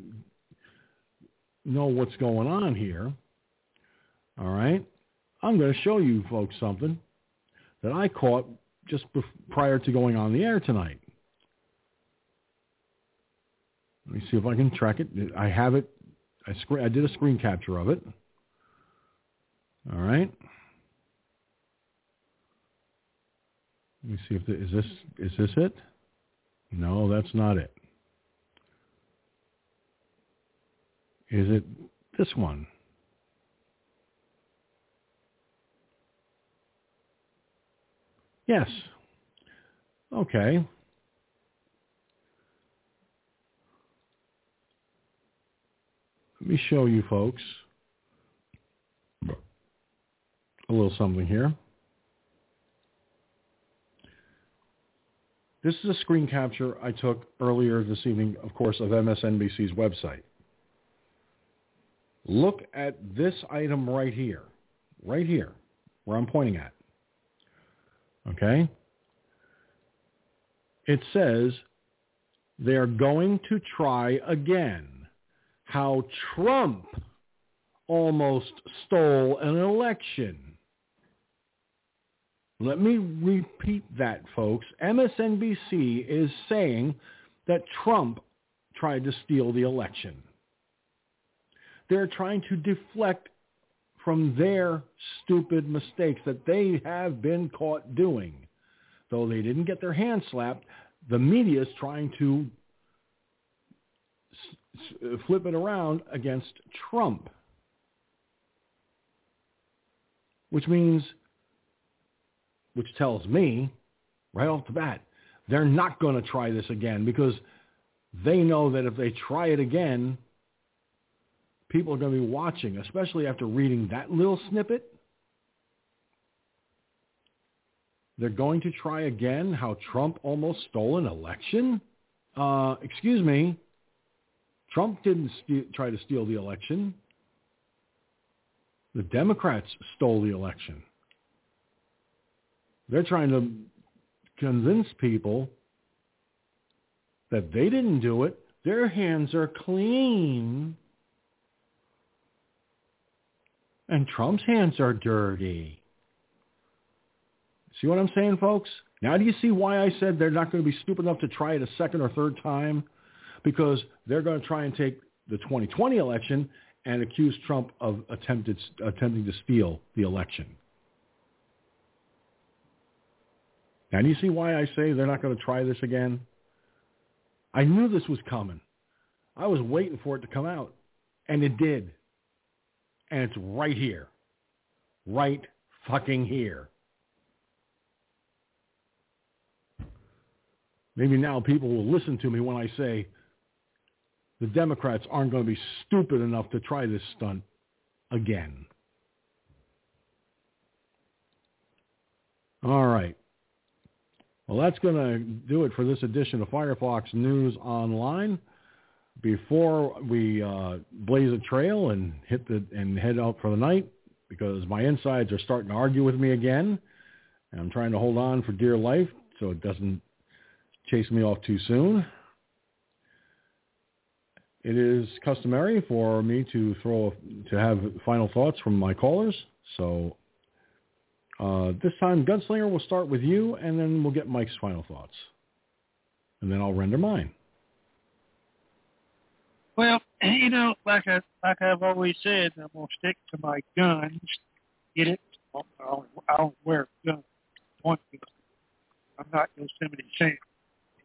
know what's going on here, all right? I'm going to show you folks something that I caught just prior to going on the air tonight. Let me see if I can track it. I have it. I, sc- I did a screen capture of it. All right. Let me see if the, is this is this it? No, that's not it. Is it this one? Yes. Okay. Let me show you folks a little something here. This is a screen capture I took earlier this evening, of course, of MSNBC's website. Look at this item right here, right here, where I'm pointing at. Okay? It says they're going to try again how Trump almost stole an election. Let me repeat that, folks. MSNBC is saying that Trump tried to steal the election. They're trying to deflect from their stupid mistakes that they have been caught doing. Though they didn't get their hands slapped, the media is trying to flip it around against Trump. Which means which tells me right off the bat, they're not going to try this again because they know that if they try it again, people are going to be watching, especially after reading that little snippet. They're going to try again how Trump almost stole an election? Uh, excuse me. Trump didn't st- try to steal the election. The Democrats stole the election. They're trying to convince people that they didn't do it. Their hands are clean. And Trump's hands are dirty. See what I'm saying, folks? Now do you see why I said they're not going to be stupid enough to try it a second or third time? Because they're going to try and take the 2020 election and accuse Trump of attempted, attempting to steal the election. Now, do you see why I say they're not going to try this again? I knew this was coming. I was waiting for it to come out, and it did. And it's right here. Right fucking here. Maybe now people will listen to me when I say the Democrats aren't going to be stupid enough to try this stunt again. All right. Well, that's going to do it for this edition of Firefox News Online. Before we uh, blaze a trail and hit the and head out for the night, because my insides are starting to argue with me again, and I'm trying to hold on for dear life so it doesn't chase me off too soon. It is customary for me to throw to have final thoughts from my callers. So uh, this time, Gunslinger will start with you, and then we'll get Mike's final thoughts. And then I'll render mine. Well, you know, like I like I've always said, I'm gonna stick to my guns. Get it? I don't wear guns. One gun. I'm not Yosemite Sam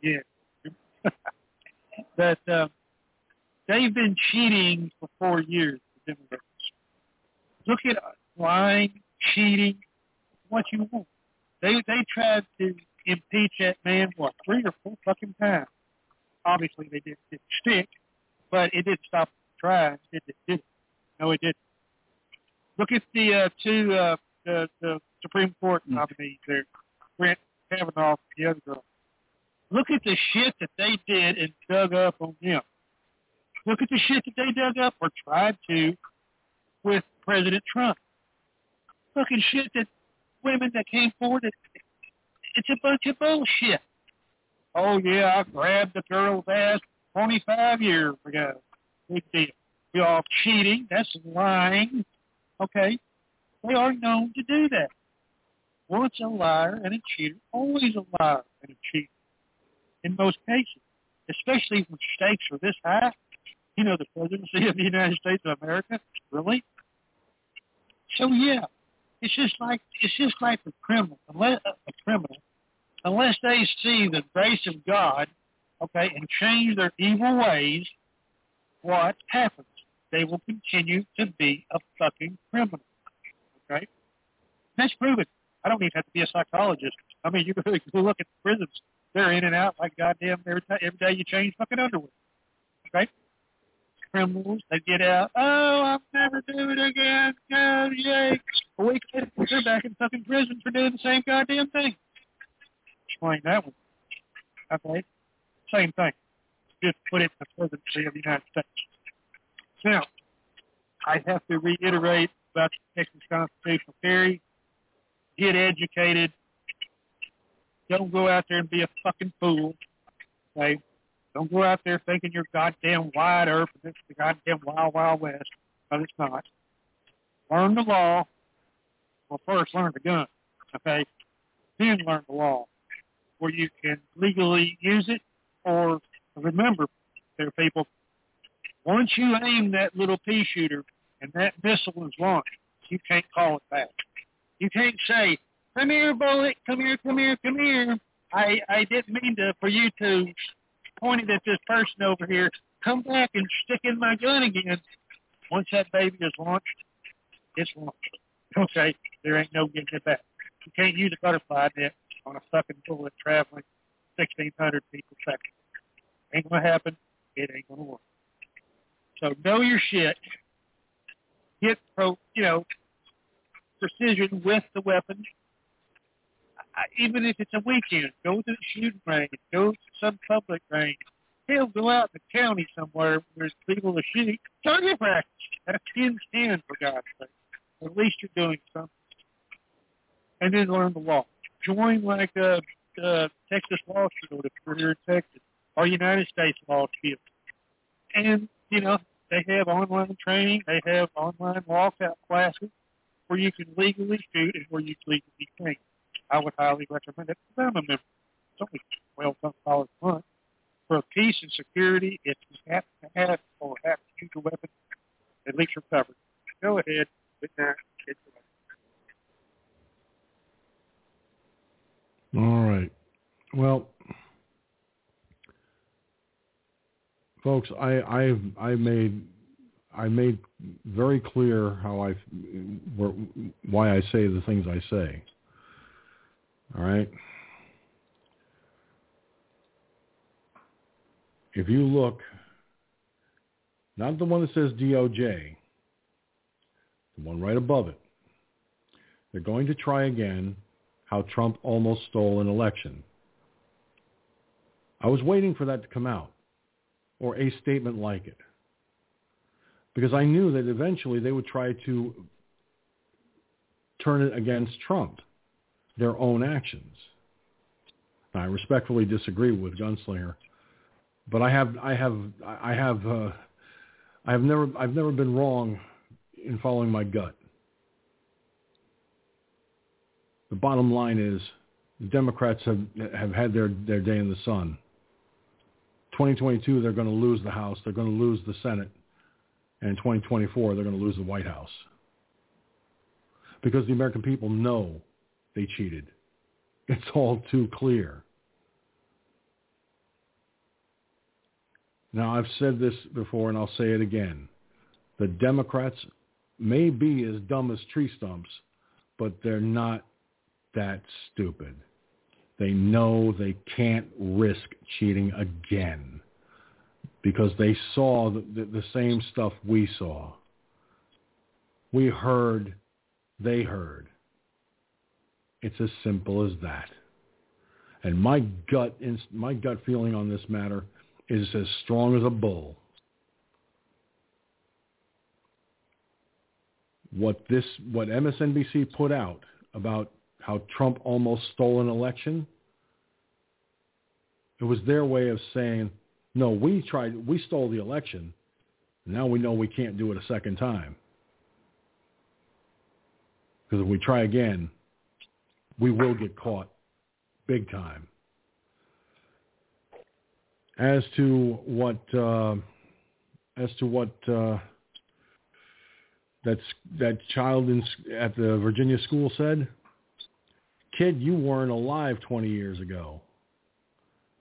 yet. but uh, they've been cheating for four years. The Democrats. Look at lying, cheating, what you want. They they tried to impeach that man what three or four fucking times. Obviously they did, didn't stick, but it did stop trying. It did, did No, it didn't. Look at the uh, two uh, the, the Supreme Court mm. nominees there, Brett Kavanaugh and the other girl. Look at the shit that they did and dug up on them. Look at the shit that they dug up or tried to with President Trump. At shit that women that came forward. It, it's a bunch of bullshit. Oh yeah, I grabbed the girl's ass 25 years ago. Big deal. You're all cheating. That's lying. Okay. They are known to do that. Once a liar and a cheater, always a liar and a cheater. In most cases, especially when stakes are this high. You know, the presidency of the United States of America. Really? So yeah, it's just like it's just like a criminal, unless a criminal, unless they see the grace of God, okay, and change their evil ways, what happens? they will continue to be a fucking criminal. Okay? That's proven. I don't even have to be a psychologist. I mean, you can look at the prisons. They're in and out like goddamn every, time, every day you change fucking underwear. Okay? Criminals, they get out. Oh, I'll never do it again. Oh, yay. A week later, they're back in fucking prison for doing the same goddamn thing. Explain that one. Okay? Same thing. Just put it in the presidency of the United States. Now, I have to reiterate about the Texas constitutional carry. Get educated. Don't go out there and be a fucking fool. Okay? Don't go out there thinking you're goddamn Wyatt Earp and it's the goddamn wild, wild west. But it's not. Learn the law. Well, first learn the gun. Okay? Then learn the law where you can legally use it or remember there people once you aim that little pea shooter and that missile is launched, you can't call it back. You can't say, come here, bullet, come here, come here, come here. I, I didn't mean to for you to point it at this person over here. Come back and stick in my gun again. Once that baby is launched, it's launched. Okay, there ain't no getting it back. You can't use a butterfly net on a fucking bullet traveling 1,600 feet per. Ain't gonna happen. It ain't gonna work. So know your shit. Get pro, you know, precision with the weapon. I, even if it's a weekend, go to the shooting range. Go to some public range. Hell, go out in the county somewhere where there's people to shoot. Target practice. That's 10 10 for God's sake. At least you're doing something. And then learn the law. Join like a, a Texas Law School if you're here in Texas or United States Law School. And you know, they have online training. They have online walkout classes where you can legally shoot and where you can legally train. I would highly recommend it. I'm a member. It's only twelve dollars a month. For peace and security, if you have to have or have to use a weapon, at least you're covered. Go ahead, get that. Get All right. Well, folks, I I've I made I made very clear how I why I say the things I say. All right. If you look, not the one that says DOJ, the one right above it, they're going to try again how Trump almost stole an election. I was waiting for that to come out or a statement like it. Because I knew that eventually they would try to turn it against Trump, their own actions. I respectfully disagree with Gunslinger, but I have, I have, I have, uh, I have never, I've never been wrong in following my gut. The bottom line is, the Democrats have have had their their day in the sun. 2022, they're going to lose the House. They're going to lose the Senate. And in 2024, they're going to lose the White House. Because the American people know they cheated. It's all too clear. Now, I've said this before and I'll say it again. The Democrats may be as dumb as tree stumps, but they're not that stupid. They know they can't risk cheating again because they saw the, the, the same stuff we saw. We heard, they heard. It's as simple as that. And my gut, my gut feeling on this matter is as strong as a bull. What this, what MSNBC put out about how Trump almost stole an election. It was their way of saying, no, we tried, we stole the election. Now we know we can't do it a second time. Because if we try again, we will get caught big time. As to what, uh, as to what uh, that child in, at the Virginia school said, kid, you weren't alive 20 years ago.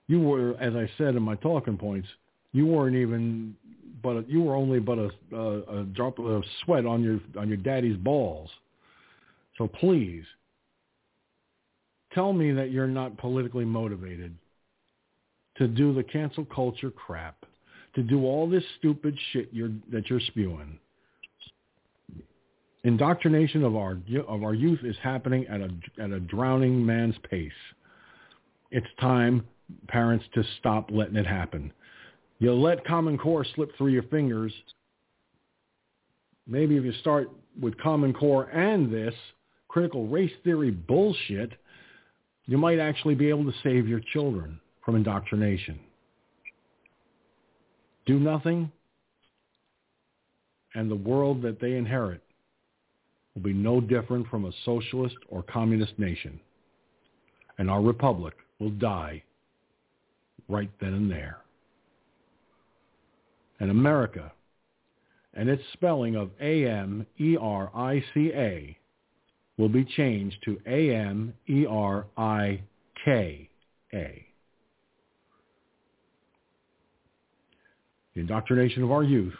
You were, as I said in my talking points, you weren't even but a, you were only but a, a, a drop of sweat on your on your daddy's balls. So please, tell me that you're not politically motivated to do the cancel culture crap, to do all this stupid shit you're, that you're spewing. Indoctrination of our of our youth is happening at a at a drowning man's pace. It's time, parents, to stop letting it happen. You let Common Core slip through your fingers. Maybe if you start with Common Core and this critical race theory bullshit, you might actually be able to save your children from indoctrination. Do nothing, and the world that they inherit will be no different from a socialist or communist nation. And our republic will die right then and there. And America and its spelling of A-M-E-R-I-C-A will be changed to A-M-E-R-I-K-A. The indoctrination of our youth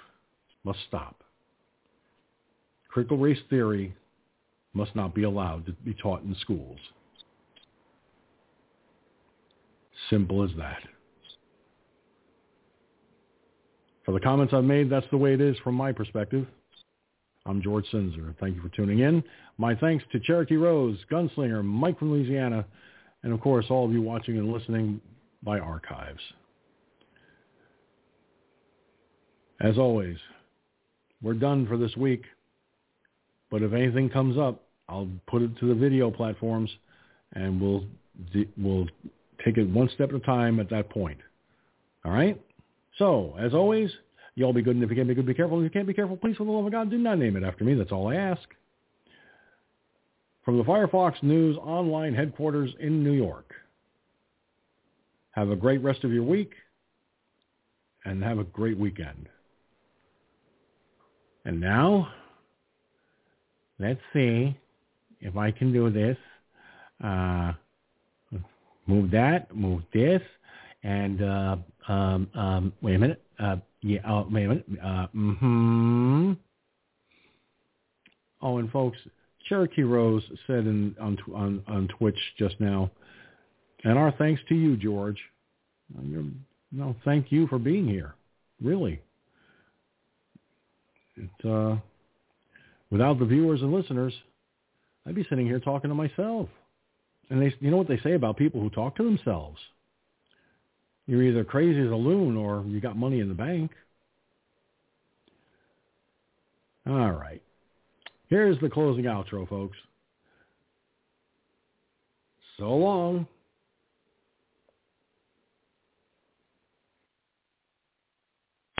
must stop. Critical race theory must not be allowed to be taught in schools. Simple as that. For the comments I've made, that's the way it is from my perspective. I'm George Sinzer. Thank you for tuning in. My thanks to Cherokee Rose, Gunslinger, Mike from Louisiana, and of course all of you watching and listening by archives. As always, we're done for this week. But if anything comes up, I'll put it to the video platforms, and we'll we'll take it one step at a time at that point. All right. So as always, you all be good, and if you can't be good, be careful. If you can't be careful, please, for the love of God, do not name it after me. That's all I ask. From the Firefox News online headquarters in New York. Have a great rest of your week, and have a great weekend. And now let's see if I can do this. Uh, move that, move this, and uh, um, um, wait a minute. Uh, yeah, oh, wait a minute. Uh, mm-hmm. Oh, and folks, Cherokee Rose said in, on, on on Twitch just now, and our thanks to you, George. You're, no, thank you for being here. Really. It, uh, without the viewers and listeners, I'd be sitting here talking to myself. And they, you know what they say about people who talk to themselves? You're either crazy as a loon or you got money in the bank. All right. Here's the closing outro, folks. So long.